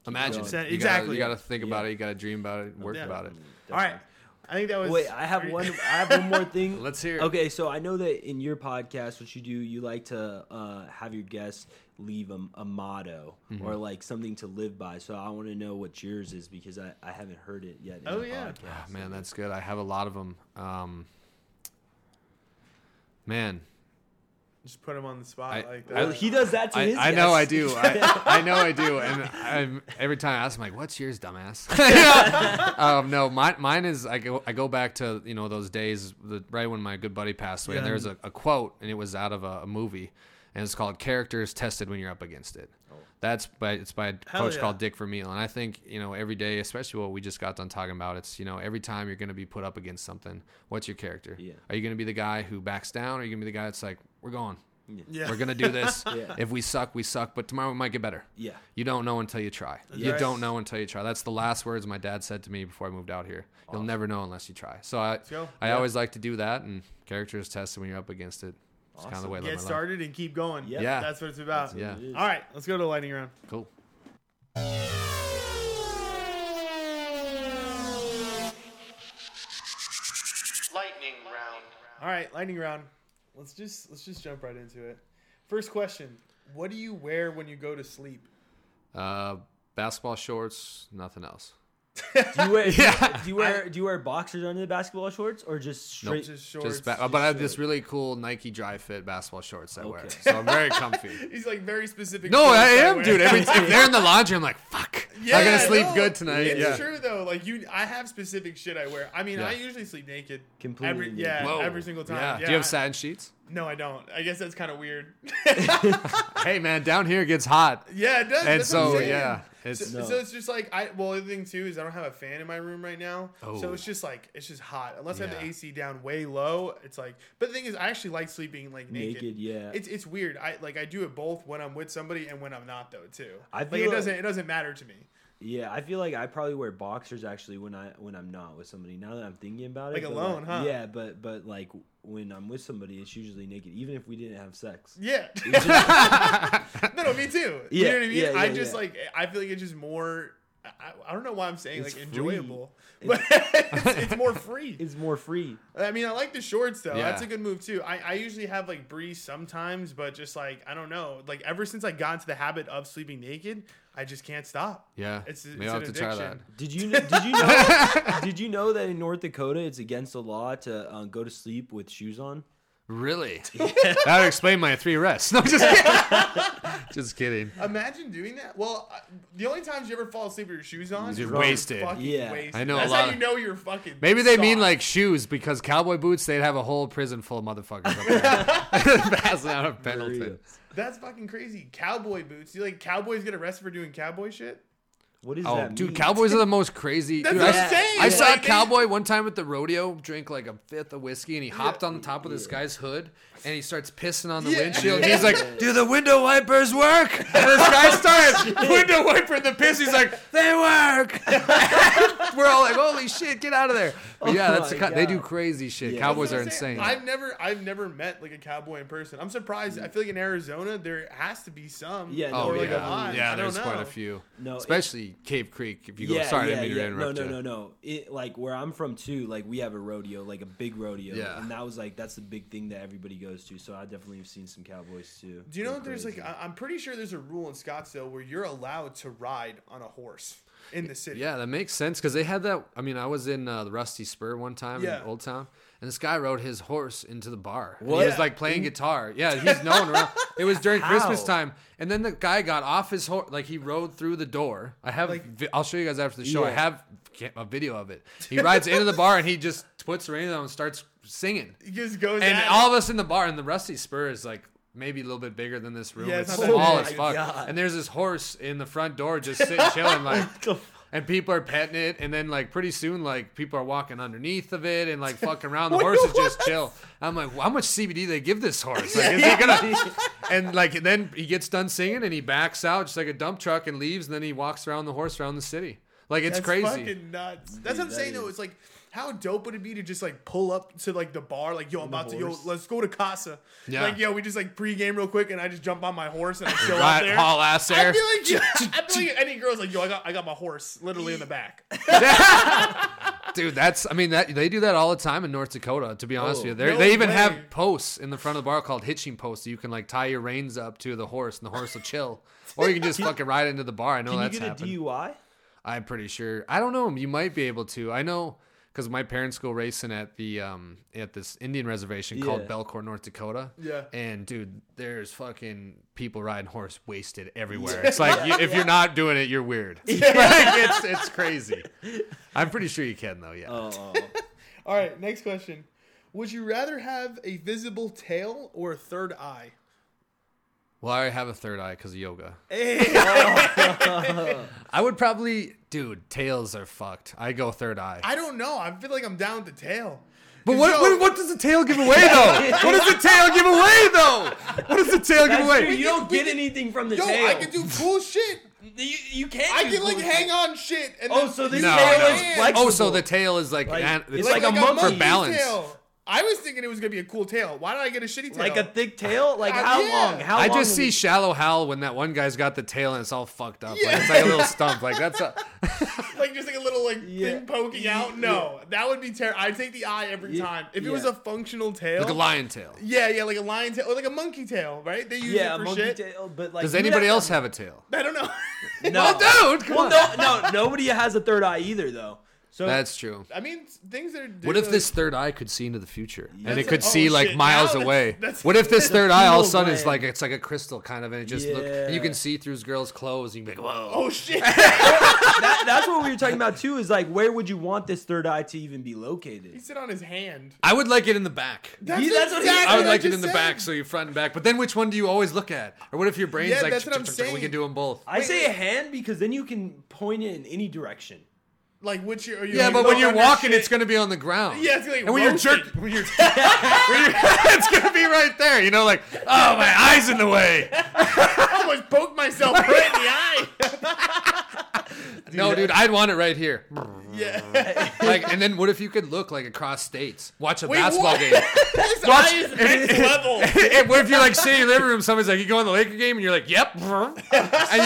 Imagine. going. You gotta- Exactly. You got to think about Yeah. it. You got to dream about it. Work Yeah. about it. All right. I think that was. Wait, I have one. <laughs> I have one more thing. Let's hear it. Okay, so I know that in your podcast, what you do, you like to uh, have your guests leave a, a motto Mm-hmm. or like something to live by. So I want to know what yours is because I, I haven't heard it yet. In Oh, yeah. podcast. Ah, man, that's good. I have a lot of them. Um, man, Just put him on the spot I- like that. Well, he does that to I, his I know I do. I, I know I do. And I'm, every time I ask, I'm like, "What's yours, dumbass?" <laughs> Um, no, mine, mine is. I go, I go back to you know those days, the, right when my good buddy passed away. And Yeah. there's a, a quote, and it was out of a, a movie, and it's called "Characters Tested When You're Up Against It." Oh. That's by it's by a Hell coach yeah. called Dick Vermeil, and I think you know every day, especially what we just got done talking about. It's you know every time you're going to be put up against something. What's your character? Yeah. Are you going to be the guy who backs down? Or are you going to be the guy that's like, "We're going." yeah. We're gonna do this. <laughs> Yeah. If we suck, we suck. But tomorrow we might get better. Yeah. You don't know until you try. You right. don't know until you try. That's the last words my dad said to me before I moved out here. You'll never know unless you try. So I. I Yeah. always like to do that, and characters tested when you're up against it. It's kind of the way I Get my life. started and keep going. Yeah. Yeah. That's what it's about. What Yeah. it is. All right. Let's go to the lightning round. Cool. Lightning round. All right, lightning round. Let's just let's just jump right into it. First question: What do you wear when you go to sleep? Uh, basketball shorts, nothing else. Do you wear? <laughs> Yeah. Do you wear? Do you wear boxers under the basketball shorts or just straight? Just shorts. Just ba- but I have this really cool Nike Dri-FIT basketball shorts I wear, so I'm very comfy. <laughs> He's like very specific. No, I am, way. dude. Every, <laughs> if they're in the laundry, I'm like, fuck. Yeah, I'm gonna sleep no, good tonight. It's yeah. true though. Like you, I have specific shit I wear. I mean, Yeah. I usually sleep naked. Completely Every, yeah, Whoa. every single time. Yeah. Yeah. Do you have satin sheets? No, I don't. I guess that's kind of weird. <laughs> Hey man, down here it gets hot, yeah, it does. and that's so yeah, it's So, No. so it's just like I. Well, the other thing too is I don't have a fan in my room right now, so Oh. it's just like it's just hot. Unless I have the AC down way low, it's like. But the thing is, I actually like sleeping like naked. Naked, yeah. It's it's weird. I like I do it both when I'm with somebody and when I'm not though too. I like feel it doesn't it doesn't matter to me. Yeah, I feel like I probably wear boxers actually when I when I'm not with somebody. Now that I'm thinking about it, Like but, alone, huh? Yeah, but but like when I'm with somebody, it's usually naked, even if we didn't have sex. Yeah. <laughs> Just- no, no, me too. you Yeah, know what I mean? yeah, I just yeah. like I feel like it's just more. I, I don't know why I'm saying It's like free. enjoyable, but <laughs> it's, it's more free. <laughs> it's more free. I mean, I like the shorts though. Yeah. That's a good move too. I, I usually have like breeze sometimes, but just like I don't know. Like ever since I got into the habit of sleeping naked, I just can't stop. Yeah, It's- maybe it's I'll an have to try that. addiction. Did you <laughs> did you know did you know that in North Dakota it's against the law to uh, go to sleep with shoes on? Really? <laughs> <laughs> that would explain my three rests. No, just kidding. just kidding. Imagine doing that. Well, uh, the only times you ever fall asleep with your shoes on, You're you're wasted. fucking Yeah. wasted. I know a That's lot how you know you're fucking. Maybe they mean soft. like shoes because cowboy boots, they'd have a whole prison full of motherfuckers up there passing out of Pendleton. That's fucking crazy. Cowboy boots. You like cowboys get arrested for doing cowboy shit? What is Oh, that? dude, mean? cowboys are the most crazy. That's dude, what I, I'm saying. I saw a cowboy one time at the rodeo drink like a fifth of whiskey, and he hopped on the top of this guy's hood, and he starts pissing on the Yeah. windshield. And he's like, "Do the window wipers work?" <laughs> And this guy starts <laughs> window wipering the piss. He's like, "They work." <laughs> <laughs> We're all like, "Holy shit, get out of there!" But yeah, Oh that's the my they do crazy shit. Yeah. Cowboys are saying. insane. I've never, I've never met like a cowboy in person. I'm surprised. I feel like in Arizona there has to be some. Yeah, Oh or like yeah, a lot. yeah. I There's quite a few. No, it- especially Cave Creek. If you go, sorry, I didn't mean to No, interrupt no, you. no, no. It like where I'm from too. Like we have a rodeo, like a big rodeo, Yeah. and that was like that's the big thing that everybody goes to. So I definitely have seen some cowboys too. Do you know They're there's like I'm pretty sure there's a rule in Scottsdale where you're allowed to ride on a horse in the city. Yeah, that makes sense because they had that. I mean, I was in uh, the Rusty Spur one time Yeah. in Old Town, and this guy rode his horse into the bar. And He was like playing guitar. Yeah, he's known around. <laughs> It was during How? Christmas time, and then the guy got off his horse, like he rode through the door. I have. Like- vi- I'll show you guys after the show. I have a video of it. He rides into the bar and he just puts the reins on and starts singing. He just goes And all it. of us in the bar, and the Rusty Spur is like maybe a little bit bigger than this room. Yeah, it's it's not small as fuck. God. And there's this horse in the front door just <laughs> sitting chilling like and people are petting it. And then like pretty soon like people are walking underneath of it and like <laughs> fucking around. The horse is just chill. I'm like well, how much cbd they give this horse? Like is he gonna <laughs> and like then he gets done singing and he backs out just like a dump truck and leaves. And then he walks around the horse around the city. Like it's That's crazy. fucking nuts. That's what I'm saying though. It's like how dope would it be to just like pull up to like the bar, like yo, I'm about to yo, let's go to Casa. Yeah. Like yo, we just like pregame real quick, and I just jump on my horse and I chill out right there. haul ass I there feel like yeah, <laughs> I feel like any girl's like yo, I got I got my horse literally in the back. <laughs> Dude, that's I mean that they do that all the time in North Dakota. To be honest Oh, with you, They're- no they even way. have posts in the front of the bar called hitching posts. You can like tie your reins up to the horse, and the horse will chill, <laughs> or you can just fucking ride into the bar. I know Can you that's get a. DUI? I'm pretty sure. I don't know. You might be able to. I know because my parents go racing at the um at this Indian reservation called Belcourt, North Dakota. Yeah. And dude, there's fucking people riding horse wasted everywhere. <laughs> It's like you, if you're not doing it, you're weird. <laughs> like it's it's crazy. I'm pretty sure you can though. Yeah. Oh, <laughs> oh. All right, next question. Would you rather have a visible tail or a third eye? Well, I have a third eye because of yoga. <laughs> I would probably, dude. Tails are fucked. I go third eye. I don't know. I feel like I'm down with the tail. But what, what what does the tail give away though? what does the tail give away though? What does the tail give That's away? true. You don't get anything from the tail Yo, tail. I can do cool shit. You, you can't. I do can like cool hang shit. on shit. And Oh, then so this No, tail no. is flexible. Oh, so the tail is like, Like- an- it's like a monkey. for balance. Tail. I was thinking it was gonna be a cool tail. Why did I get a shitty tail? like a thick tail. <laughs> Like Uh, how yeah. long? How I long just see it- Shallow Hal when that one guy's got the tail and it's all fucked up. Yeah. Like, it's like a little stump. <laughs> Like that's a <laughs> like just like a little like Yeah. thing poking out. No, that would be terrible. I'd take the eye every Yeah. time. If it was a functional tail, like a lion tail. yeah, yeah, like a lion tail or like a monkey tail, right? They use Yeah, it a for monkey shit. tail. But like, Does anybody else have a tail? I don't know. No, Well, dude, come well, on. no, no, nobody has a third eye either, though. So That's true. I mean, things that are. What if this third eye could see into the future and it could a- oh, see like shit, miles now that's- away? <laughs> that's- what if this third <laughs> eye all of a pineal sudden is like it's like a crystal kind of and it just look and you can see through this girl's clothes and you can be like, whoa. Oh shit! <laughs> that, that's what we were talking about too. Is like, where would you want this third eye to even be located? he located? sit on his hand. I would like it in the back. That's, Yeah, that's what he- I would what like it just in the said. back, so you're front and back. But then which one do you always look at? Or what if your brain's Yeah, like, that's what I'm we can do them both? I say a hand because then you can point it in any direction. Like which are you? Yeah, like, but when you're walking, shit. it's gonna be on the ground. Yeah, it's gonna be and when you're roasted. jerk, when you're, <laughs> when you're <laughs> it's gonna be right there. You know, like, oh, my eye's in the way. <laughs> I almost poked myself right in the eye. No, dude, I'd want it right here. Yeah. Like, and then what if you could look like across states, watch a Wait, basketball what? game? <laughs> This Watch- eye is next <laughs> level. And what if you're like sitting in your living room, somebody's like, you go in the Laker game, and you're like, yep, and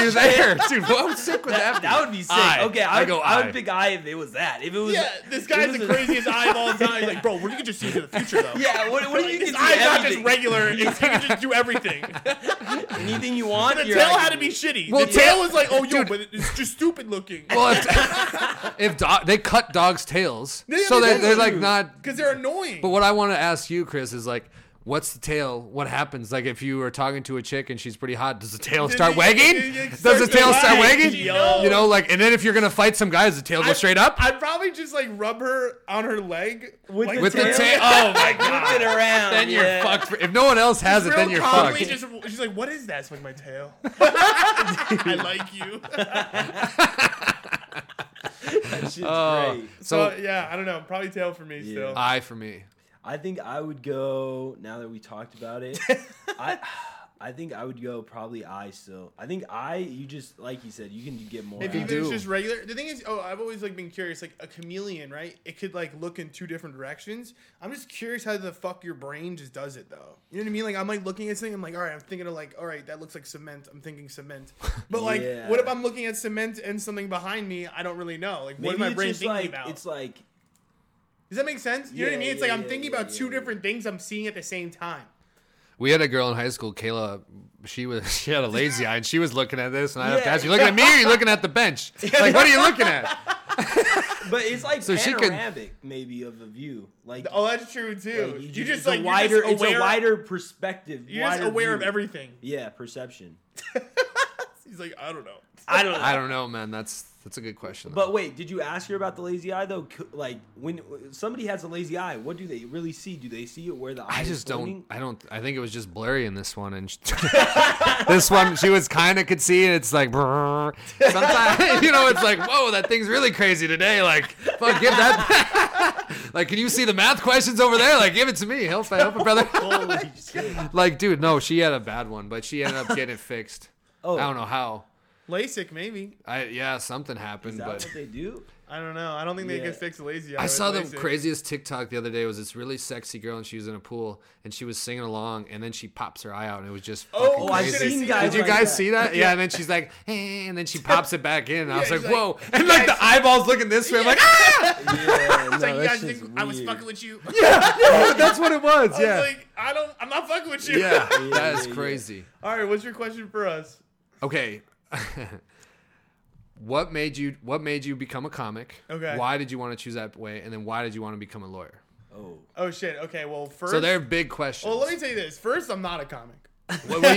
you're <laughs> there, dude. How sick would that, That, be? that would be sick. Eye. Okay, I I would, go I eye. would pick eye if it was that. If it was Yeah, this guy's the craziest eye of all time. He's like, bro, we could just see into the future though. Yeah, what, what do you This can eye's not just regular. He can just do everything. Anything you want. The tail had to be shitty. Well, the tail- tail was like, oh, yo, but it's just stupid looking. Well, <laughs> if, if dog, they cut dogs' tails, Yeah, so they they, do. they're like not. Because they're annoying. But what I want to ask you, Chris, is like, what's the tail? What happens? Like, if you are talking to a chick and she's pretty hot, does the tail <laughs> start wagging? it- it Does the tail start wagging? yo. You know, like, and then if you're gonna fight some guy, guys, the tail go straight up. I'd probably just like rub her on her leg With like, the With the tail? tail, oh my <laughs> Whip it god! around. Then you're yeah. fucked. For, if no one else has it, then you're calmly fucked. Just, she's like, "What is that?" It's like my tail. <laughs> I like you. That shit's Oh. great. So, So yeah, I don't know. Probably tail for me Yeah. still. eye for me. I think I would go. Now that we talked about it, <laughs> I, I think I would go probably I still. I think I You just like you said, you can get more. if out even of if it. it's just regular, the thing is, oh, I've always like been curious. Like a chameleon, right? It could like look in two different directions. I'm just curious how the fuck your brain just does it, though. You know what I mean? Like I'm like looking at something. I'm like, all right, I'm thinking of like, all right, that looks like cement. I'm thinking cement. <laughs> But like, Yeah. what if I'm looking at cement and something behind me? I don't really know. Like, what is Maybe my it's brain just thinking like about? it's like Does that make sense? You know what I mean? It's yeah, like I'm thinking yeah, about two yeah, different things I'm seeing at the same time. We had a girl in high school, Kayla. She was <laughs> she had a lazy eye, and she was looking at this, and I have to Yeah. ask you, looking at me, or you looking at the bench? <laughs> Like, what are you looking at? <laughs> But it's like So she could- panoramic, maybe of a view. Like, Oh, that's true too. like, you, ju- just it's like a wider, just it's a wider perspective. You're just wider aware of everything. Yeah, perception. He's like, I don't know. I don't know. I don't know, man. That's that's a good question. But wait, did you ask her about the lazy eye though? Like when somebody has a lazy eye, what do they really see? Do they see it where the eye I just pointing? don't. I don't. I think it was just blurry in this one, and sh- <laughs> this one she was kind of could see, and it's like brrr. sometimes <laughs> you know it's like whoa, that thing's really crazy today. Like fuck, give that. <laughs> like, can you see the math questions over there? Like, give it to me. Help, help a brother. Oh Holy shit! like, dude, no, she had a bad one, but she ended up getting it fixed. Oh, I don't know how. LASIK, maybe. I yeah, something is happened, that but what they do? I don't know. I don't think they Yeah. can fix lazy eye. I with saw the LASIK. craziest TikTok the other day. It was this really sexy girl and she was in a pool and she was singing along and then she pops her eye out and it was just Oh, fucking oh, I've crazy. seen seen Did guys Did you like guys that. see that? Yeah, and then she's like, hey, and then she pops it back in. And I was Yeah, like, he's like- whoa. And like the eyeballs looking this way. I'm like, ah! <laughs> Yeah, no, It's like, you guys shit's think I was fucking with you? <laughs> yeah, that's what it was. I Yeah. was like, I don't. I'm not fucking with you. yeah, Yeah, that is yeah, yeah. crazy. All right. What's your question for us? Okay. <laughs> what made you what made you become a comic? Okay. Why did you want to choose that way? And then why did you want to become a lawyer? Oh, Oh shit. Okay. Well, first. So they're big questions. Well, let me tell you this. First, I'm not a comic. Well, we-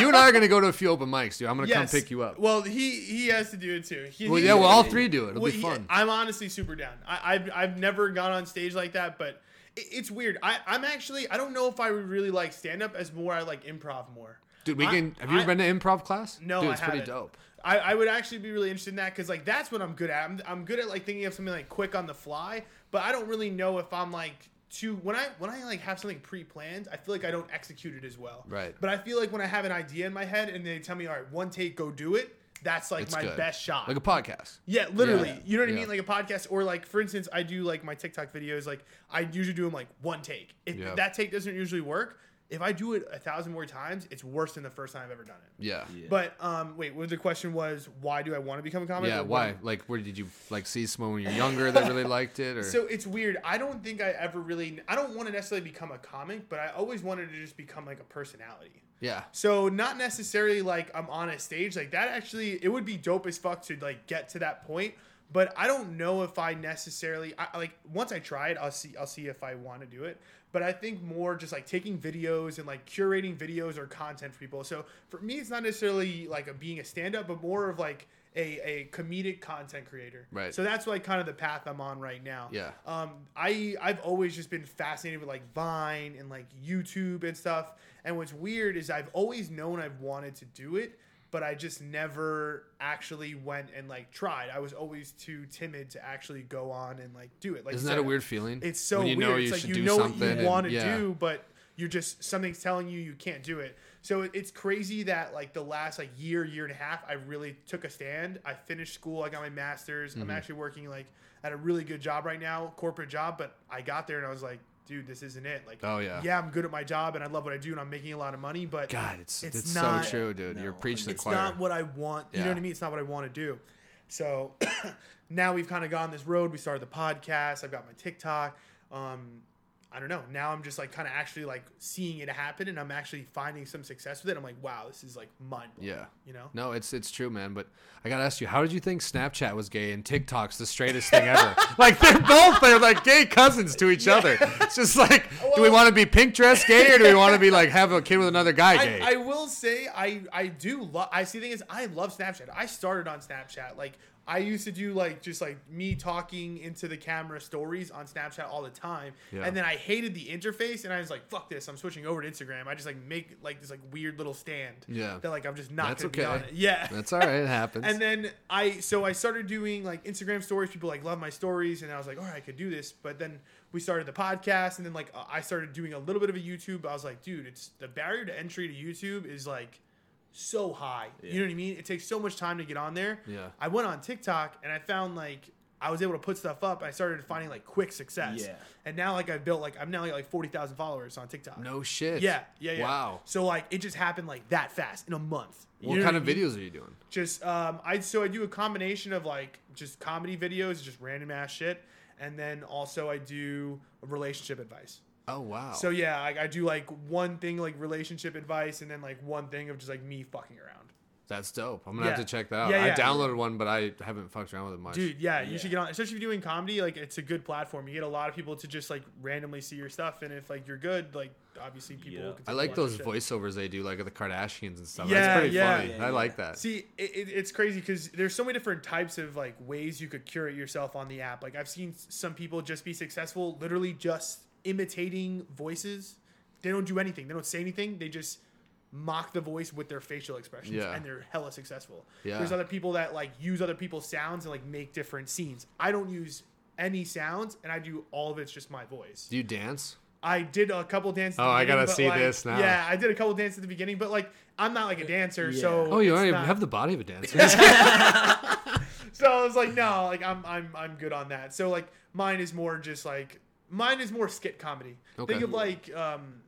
you and I are gonna go to a few open mics, dude. I'm gonna come pick you up. Well, he he has to do it too. He, Well, he- yeah, well, all three do it. It'll Well, be he- fun. I'm honestly super down. I, I've I've never gone on stage like that, but it, it's weird. I I'm actually I don't know if I would really like stand up as more I like improv more. Dude, we I- can. Have you ever been to improv class? No, Dude, I it's pretty dope. I, I would actually be really interested in that because like that's what I'm good at. I'm, I'm good at like thinking of something like quick on the fly, but I don't really know if I'm like too when I when I like have something pre-planned. I feel like I don't execute it as well. Right. But I feel like when I have an idea in my head and they tell me, all right, one take, go do it. That's like It's my good. best shot. Like a podcast. Yeah, literally. Yeah. You know what I mean? Like a podcast, or like for instance, I do like my TikTok videos. Like I usually do them like one take. If Yeah. that take doesn't usually work, if I do it a thousand more times, it's worse than the first time I've ever done it. Yeah. yeah. But um, wait, what the question was? Why do I want to become a comic? Yeah. or Why? what- Like, where did you like see someone when you're younger that really <laughs> liked it? Or So it's weird. I don't think I ever really. I don't want to necessarily become a comic, but I always wanted to just become like a personality. yeah. So not necessarily like I'm on a stage like that. Actually, it would be dope as fuck to like get to that point. But I don't know if I necessarily I, like once I try it, I'll see I'll see if I want to do it. But I think more just like taking videos and like curating videos or content for people. So for me, it's not necessarily like a, being a stand up, but more of like a, a comedic content creator. Right. So that's like kind of the path I'm on right now. Yeah. Um, I I've always just been fascinated with like Vine and like YouTube and stuff. And what's weird is I've always known I've wanted to do it, but I just never actually went and like tried. I was always too timid to actually go on and like do it. Like Isn't that a weird feeling? It's so you weird. know it's like you know what you want to yeah. do, but you're just something's telling you you can't do it. So it, it's crazy that like the last like year, year and a half, I really took a stand. I finished school. I got my master's. Mm-hmm. I'm actually working like at a really good job right now, corporate job. But I got there and I was like, dude, this isn't it. Like, Oh, yeah. yeah, I'm good at my job and I love what I do and I'm making a lot of money. But God, it's it's, It's so true, dude. You're preaching the choir. it's not what I want. You know what I mean? It's not what I want to do. So <clears throat> now we've kind of gone this road. We started the podcast. I've got my TikTok. Um, I don't know. Now I'm just like kind of actually like seeing it happen, and I'm actually finding some success with it. I'm like, wow, this is like mind blowing. Yeah. You know. No, it's it's true, man. But I gotta ask you, how did you think Snapchat was gay and TikTok's the straightest thing ever? <laughs> like they're both they're like gay cousins to each other. It's just like, do we want to be pink dress gay or do we want to be like have a kid with another guy gay? I, I will say I I do love. I see the thing is I love Snapchat. I started on Snapchat. Like I used to do like just like me talking into the camera stories on Snapchat all the time, Yeah. and then I hated the interface, and I was like, "Fuck this! I'm switching over to Instagram." I just like make like this like weird little stand. Yeah. That like I'm just not That's gonna be on it. Yeah. That's all right. It happens. <laughs> And then I so I started doing like Instagram stories. People like love my stories, and I was like, all right, I could do this. But then we started the podcast, and then like I started doing a little bit of a YouTube. I was like, dude, it's the barrier to entry to YouTube is like so high. You know what I mean? It takes so much time to get on there. Yeah. I went on TikTok and I found like I was able to put stuff up. I started finding like quick success. Yeah. And now like I've built like I'm now like forty thousand followers on TikTok. no shit. Yeah, yeah, yeah. Wow. So like it just happened like that fast in a month. You What kind I of mean? videos are you doing? just um I so I do a combination of like just comedy videos, just random ass shit, and then also I do relationship advice. Oh wow. So yeah, I, I do like one thing like relationship advice, and then like one thing of just like me fucking around. That's dope. I'm gonna have to check that out. Yeah, I downloaded one, but I haven't fucked around with it much. Dude, yeah, you should get on, especially if you're doing comedy. Like, it's a good platform. You get a lot of people to just like randomly see your stuff, and if like you're good, like obviously people. Yeah. I like those voiceovers they do, like of the Kardashians and stuff. Yeah, That's pretty yeah. funny. Yeah, I like that. See, it, it, it's crazy because there's so many different types of like ways you could curate yourself on the app. Like I've seen some people just be successful, literally just imitating voices. They don't do anything. They don't say anything. They just mock the voice with their facial expressions, Yeah. and they're hella successful. Yeah. There's other people that like use other people's sounds and like make different scenes. I don't use any sounds, and I do all of it's just my voice. Do you dance? I did a couple dances. at Oh, the I gotta but, see like- this now. Yeah, I did a couple dances at the beginning, but like I'm not like a dancer, so Oh, you it's already not- have the body of a dancer. <laughs> <laughs> so I was like, no, like I'm I'm I'm good on that. So like mine is more just like mine is more skit comedy. Okay. Think of like um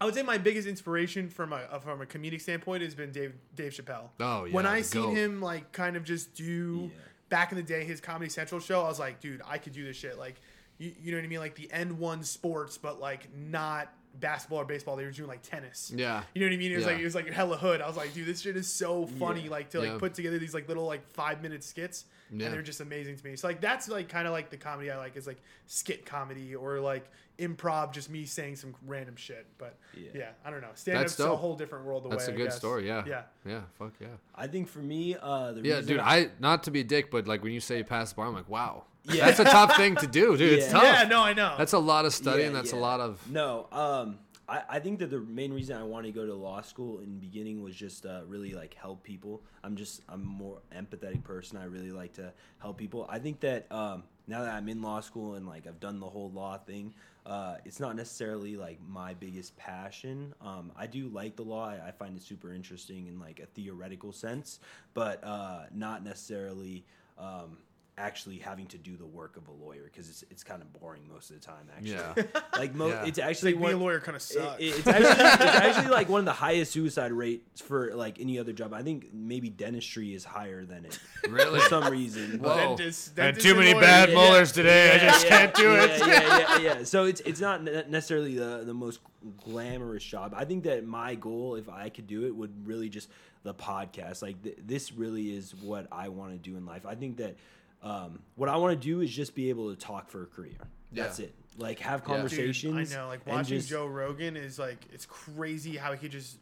I would say my biggest inspiration from a uh, from a comedic standpoint has been Dave Dave Chappelle. Oh, yeah, When I seen goat. him like kind of just do Yeah. back in the day his Comedy Central show, I was like, dude, I could do this shit. Like you, you know what I mean? Like the N one sports, but like not basketball or baseball. They were doing like tennis. yeah. You know what I mean? It was Yeah. like it was like hella hood. I was like, dude, this shit is so funny. Yeah. Like to like Yeah. put together these like little like five minute skits, Yeah. and they're just amazing to me. So like that's like kind of like the comedy I like is like skit comedy or like improv, just me saying some random shit. But yeah, Yeah. I don't know. Stand That's up's a whole different world. Away, That's a good guess. story. Yeah. yeah. Yeah. Fuck yeah. I think for me, uh, the Yeah, reason dude. I not to be a dick, but like when you say you pass the bar, I'm like, wow. Yeah. That's a tough thing to do, dude. It's tough. Yeah, no, I know. That's a lot of studying. Yeah, that's a lot of. No, um, I, I think that the main reason I wanted to go to law school in the beginning was just uh, really like help people. I'm just I'm a more empathetic person. I really like to help people. I think that um, now that I'm in law school and like I've done the whole law thing, uh, it's not necessarily like my biggest passion. Um, I do like the law. I, I find it super interesting in like a theoretical sense, but uh, not necessarily. Um, actually having to do the work of a lawyer because it's it's kind of boring most of the time actually Yeah. <laughs> like mo- Yeah. it's actually like being a one, lawyer kind of sucks. it- it's actually it's actually like one of the highest suicide rates for like any other job. I think maybe dentistry is higher than it <laughs> Really? for some reason. Whoa. Dentist- Had dentist too many lawyer. bad Yeah, molars today. I just yeah, can't do yeah, it. Yeah, yeah, yeah. So it's it's not necessarily the the most glamorous job. I think that my goal, if I could do it, would really just the podcast. Like th- this really is what I want to do in life. I think that um, what I want to do is just be able to talk for a career. That's Yeah. it. Like have Yeah. Dude, conversations. I know. Like watching just- Joe Rogan is like it's crazy how he could just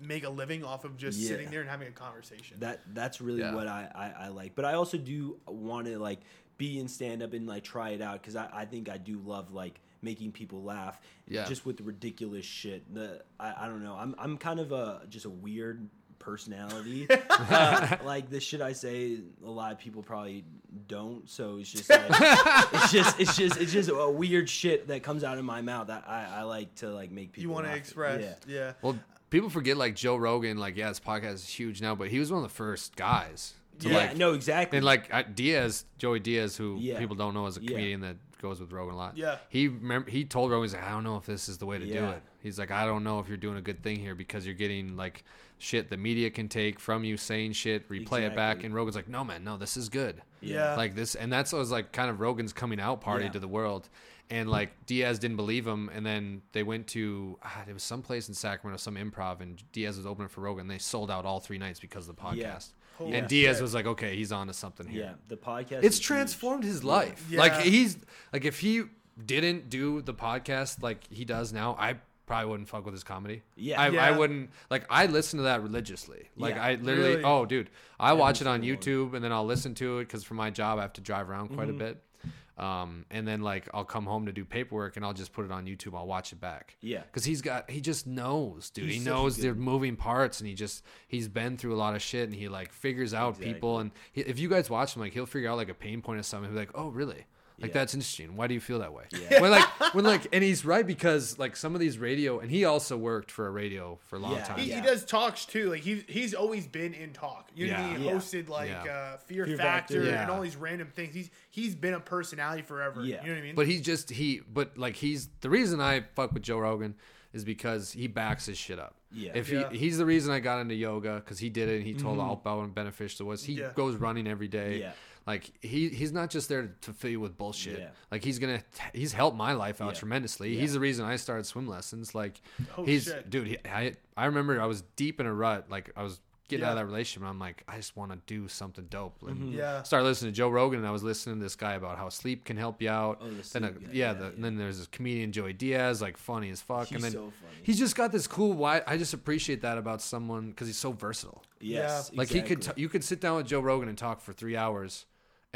make a living off of just Yeah. sitting there and having a conversation. that that's really Yeah. what I, I, I like but i also do want to like be in stand up and like try it out because I, I think i do love like making people laugh Yeah. just with the ridiculous shit the i, I don't know i'm, I'm kind of a just a weird personality. <laughs> uh, like the shit I say, a lot of people probably don't. So it's just like, it's <laughs> just it's just it's just a weird shit that comes out of my mouth that I, I like to like make people. You want to express? Yeah. Yeah. Well, people forget like Joe Rogan. Like, yeah, his podcast is huge now, but he was one of the first guys to Yeah, like no, exactly. And like Diaz, Joey Diaz, who Yeah. people don't know as a Yeah. comedian that goes with Rogan a lot. Yeah. He remember he told Rogan, he's like, I don't know if this is the way to do it. He's like, I don't know if you're doing a good thing here because you're getting like shit the media can take from you saying shit, replay it back, and Rogan's like, No man, no, this is good. Yeah. Like this and that's was like kind of Rogan's coming out party Yeah. to the world. And like Diaz didn't believe him, and then they went to ah, it was some place in Sacramento, some improv, and Diaz was opening for Rogan. They sold out all three nights because of the podcast. Yeah. Holy And shit. Diaz was like, "Okay, he's on to something here." yeah, the podcast. it's is huge. transformed his life. Yeah. Like he's like if he didn't do the podcast like he does now, I probably wouldn't fuck with his comedy. Yeah. I, I wouldn't like I listen to that religiously. Like Yeah. I literally Really? oh dude, I watch it on YouTube and then I'll listen to it because for my job I have to drive around quite Mm-hmm. a bit. Um, and then like I'll come home to do paperwork and I'll just put it on YouTube. I'll watch it back. Yeah. because he's got he just knows, dude. He's he knows good- the moving parts and he just he's been through a lot of shit and he like figures out people and he, if you guys watch him like he'll figure out like a pain point of something. He'll be like, oh really? Like Yeah. that's interesting. Why do you feel that way? Yeah. when like when like and he's right because like some of these radio and he also worked for a radio for a long Yeah. time. He, Yeah. he does talks too. Like he he's always been in talk. You know what I Yeah. mean? He hosted like Yeah. uh, Fear, Fear Factor, Factor. and all these random things. He's he's been a personality forever. Yeah. You know what I mean? But he just he but like he's the reason I fuck with Joe Rogan is because he backs his shit up. Yeah. If Yeah. he he's the reason I got into yoga because he did it and he told how how beneficial it was. He Yeah. goes running every day. Yeah. Like he he's not just there to fill you with bullshit. Yeah. Like he's gonna he's helped my life out Yeah. tremendously. Yeah. He's the reason I started swim lessons. Like Oh, he's shit. dude. He, I I remember I was deep in a rut. Like I was getting out of that relationship. And I'm like I just want to do something dope. And Yeah. started listening to Joe Rogan, and I was listening to this guy about how sleep can help you out. Oh, the then, sleep uh, guy, yeah, yeah, the, yeah. and then there's this comedian Joey Diaz, like funny as fuck, and He's then so funny. he's just got this cool. Why I just appreciate that about someone because he's so versatile. Yes. Like he could, exactly. t- you could sit down with Joe Rogan and talk for three hours,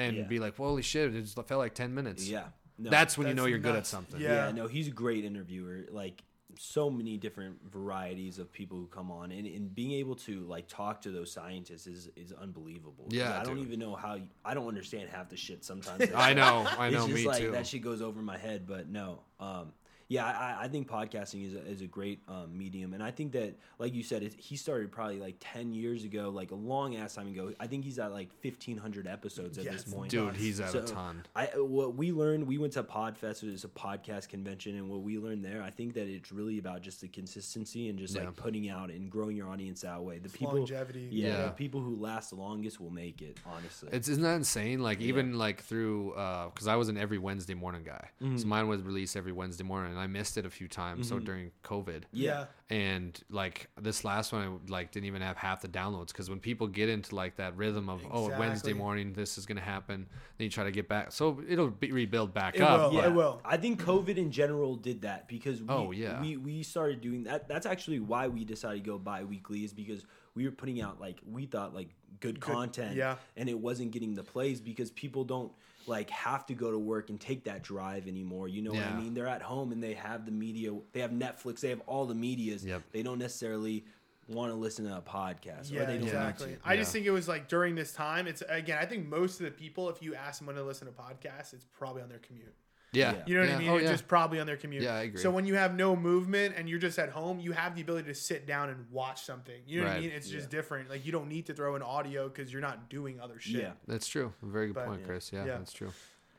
and Yeah. be like, "Holy shit, it just felt like ten minutes." Yeah. No, that's when you know you're good at something. Yeah. yeah. no, he's a great interviewer. Like so many different varieties of people who come on, and, and being able to like talk to those scientists is is unbelievable. Yeah, I don't dude. even know how. You, I don't understand half the shit sometimes. <laughs> I know, I It's know, just me like too. that shit goes over my head. But no, um, yeah, I, I think podcasting is a, is a great um, medium, and I think that, like you said, it, he started probably like ten years ago, like a long ass time ago. I think he's at like fifteen hundred episodes at Yeah, this point. Dude, he's at a ton. I what we learned, we went to Podfest, it's a podcast convention, and what we learned there, I think that it's really about just the consistency and just Yeah. like putting out and growing your audience that way. The people, longevity. yeah, Yeah. the people who last the longest will make it. Honestly, It's isn't that insane? Like even like through because I was an every Wednesday morning guy, Mm-hmm. so mine was released every Wednesday morning, and I missed it a few times. So mm-hmm. during COVID, Yeah. and like this last one, I like didn't even have half the downloads because when people get into like that rhythm of oh Wednesday morning this is gonna happen, then you try to get back. So it'll be rebuild back It up. will. but- It will. I think COVID in general did that because we, Oh, yeah. we we started doing that. That's actually why we decided to go bi-weekly is because we were putting out like we thought like good, content yeah. and it wasn't getting the plays because people don't like have to go to work and take that drive anymore. You know what I mean? They're at home and they have the media, they have Netflix, they have all the medias. Yep. They don't necessarily want to listen to a podcast Yeah, or they don't exactly. need to. I just think it was like during this time. It's again, I think most of the people, if you ask them when to listen to podcasts, it's probably on their commute. Yeah. Yeah. You know what yeah. I mean? Oh, it's yeah. just probably on their commute. Yeah, I agree. So when you have no movement and you're just at home, you have the ability to sit down and watch something. You know what I mean? It's just different. Like you don't need to throw in audio because you're not doing other shit. Yeah. That's true. Very good But- point, yeah. Chris. Yeah, Yeah. that's true.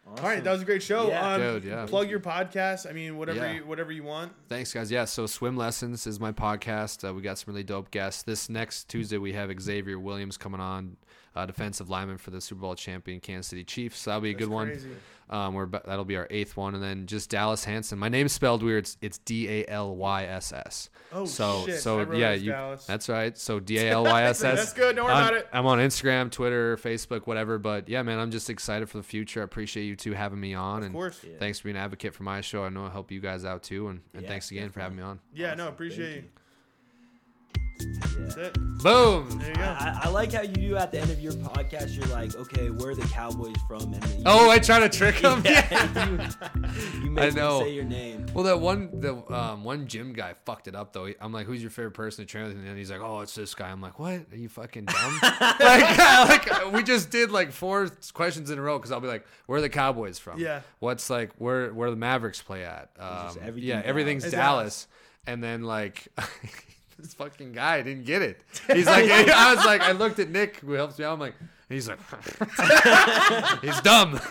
All right, that was a great show. Yeah. um, Dude, yeah. Plug your podcast. I mean, whatever, Yeah. you, whatever you want. Thanks, guys. Yeah, so Swim Lessons is my podcast. Uh, we got some really dope guests. This next Tuesday, we have Xavier Williams coming on, uh, defensive lineman for the Super Bowl champion Kansas City Chiefs. So that'll be a good crazy. one. Um, we're that'll be our eighth one, and then just Dalyss Hanson. My name's spelled weird. It's, it's D A L Y S S. Oh, so shit. so I yeah, you. Dalyss. That's right. So <laughs> D A L Y S S. That's good. Don't worry I'm- about it. I'm on Instagram, Twitter, Facebook, whatever. But yeah, man, I'm just excited for the future. I appreciate you two having me on, Of and course. Yeah. thanks for being an advocate for my show. I know I help you guys out too, and, and Yeah, thanks again for having me on. Yeah, no, appreciate Thank you. That's it. Boom. There you go. I, I like how you do at the end of your podcast. You're like, okay, where are the Cowboys from? And you Oh, I try to trick him. <laughs> yeah, <laughs> you, you make I them know. say your name. Well, that one, the um, one gym guy fucked it up though. I'm like, "Who's your favorite person to train with?" And he's like, "Oh, it's this guy." I'm like, "What? Are you fucking dumb?" <laughs> like, like we just did like four questions in a row because I'll be like, "Where are the Cowboys from?" Yeah. What's like where where the Mavericks play at? Um, everything yeah, everything's Dallas. Dallas. And then like. This fucking guy didn't get it. <laughs> He's like, <laughs> I was like, I looked at Nick, who helps me out. I'm like, he's like, <laughs> he's dumb.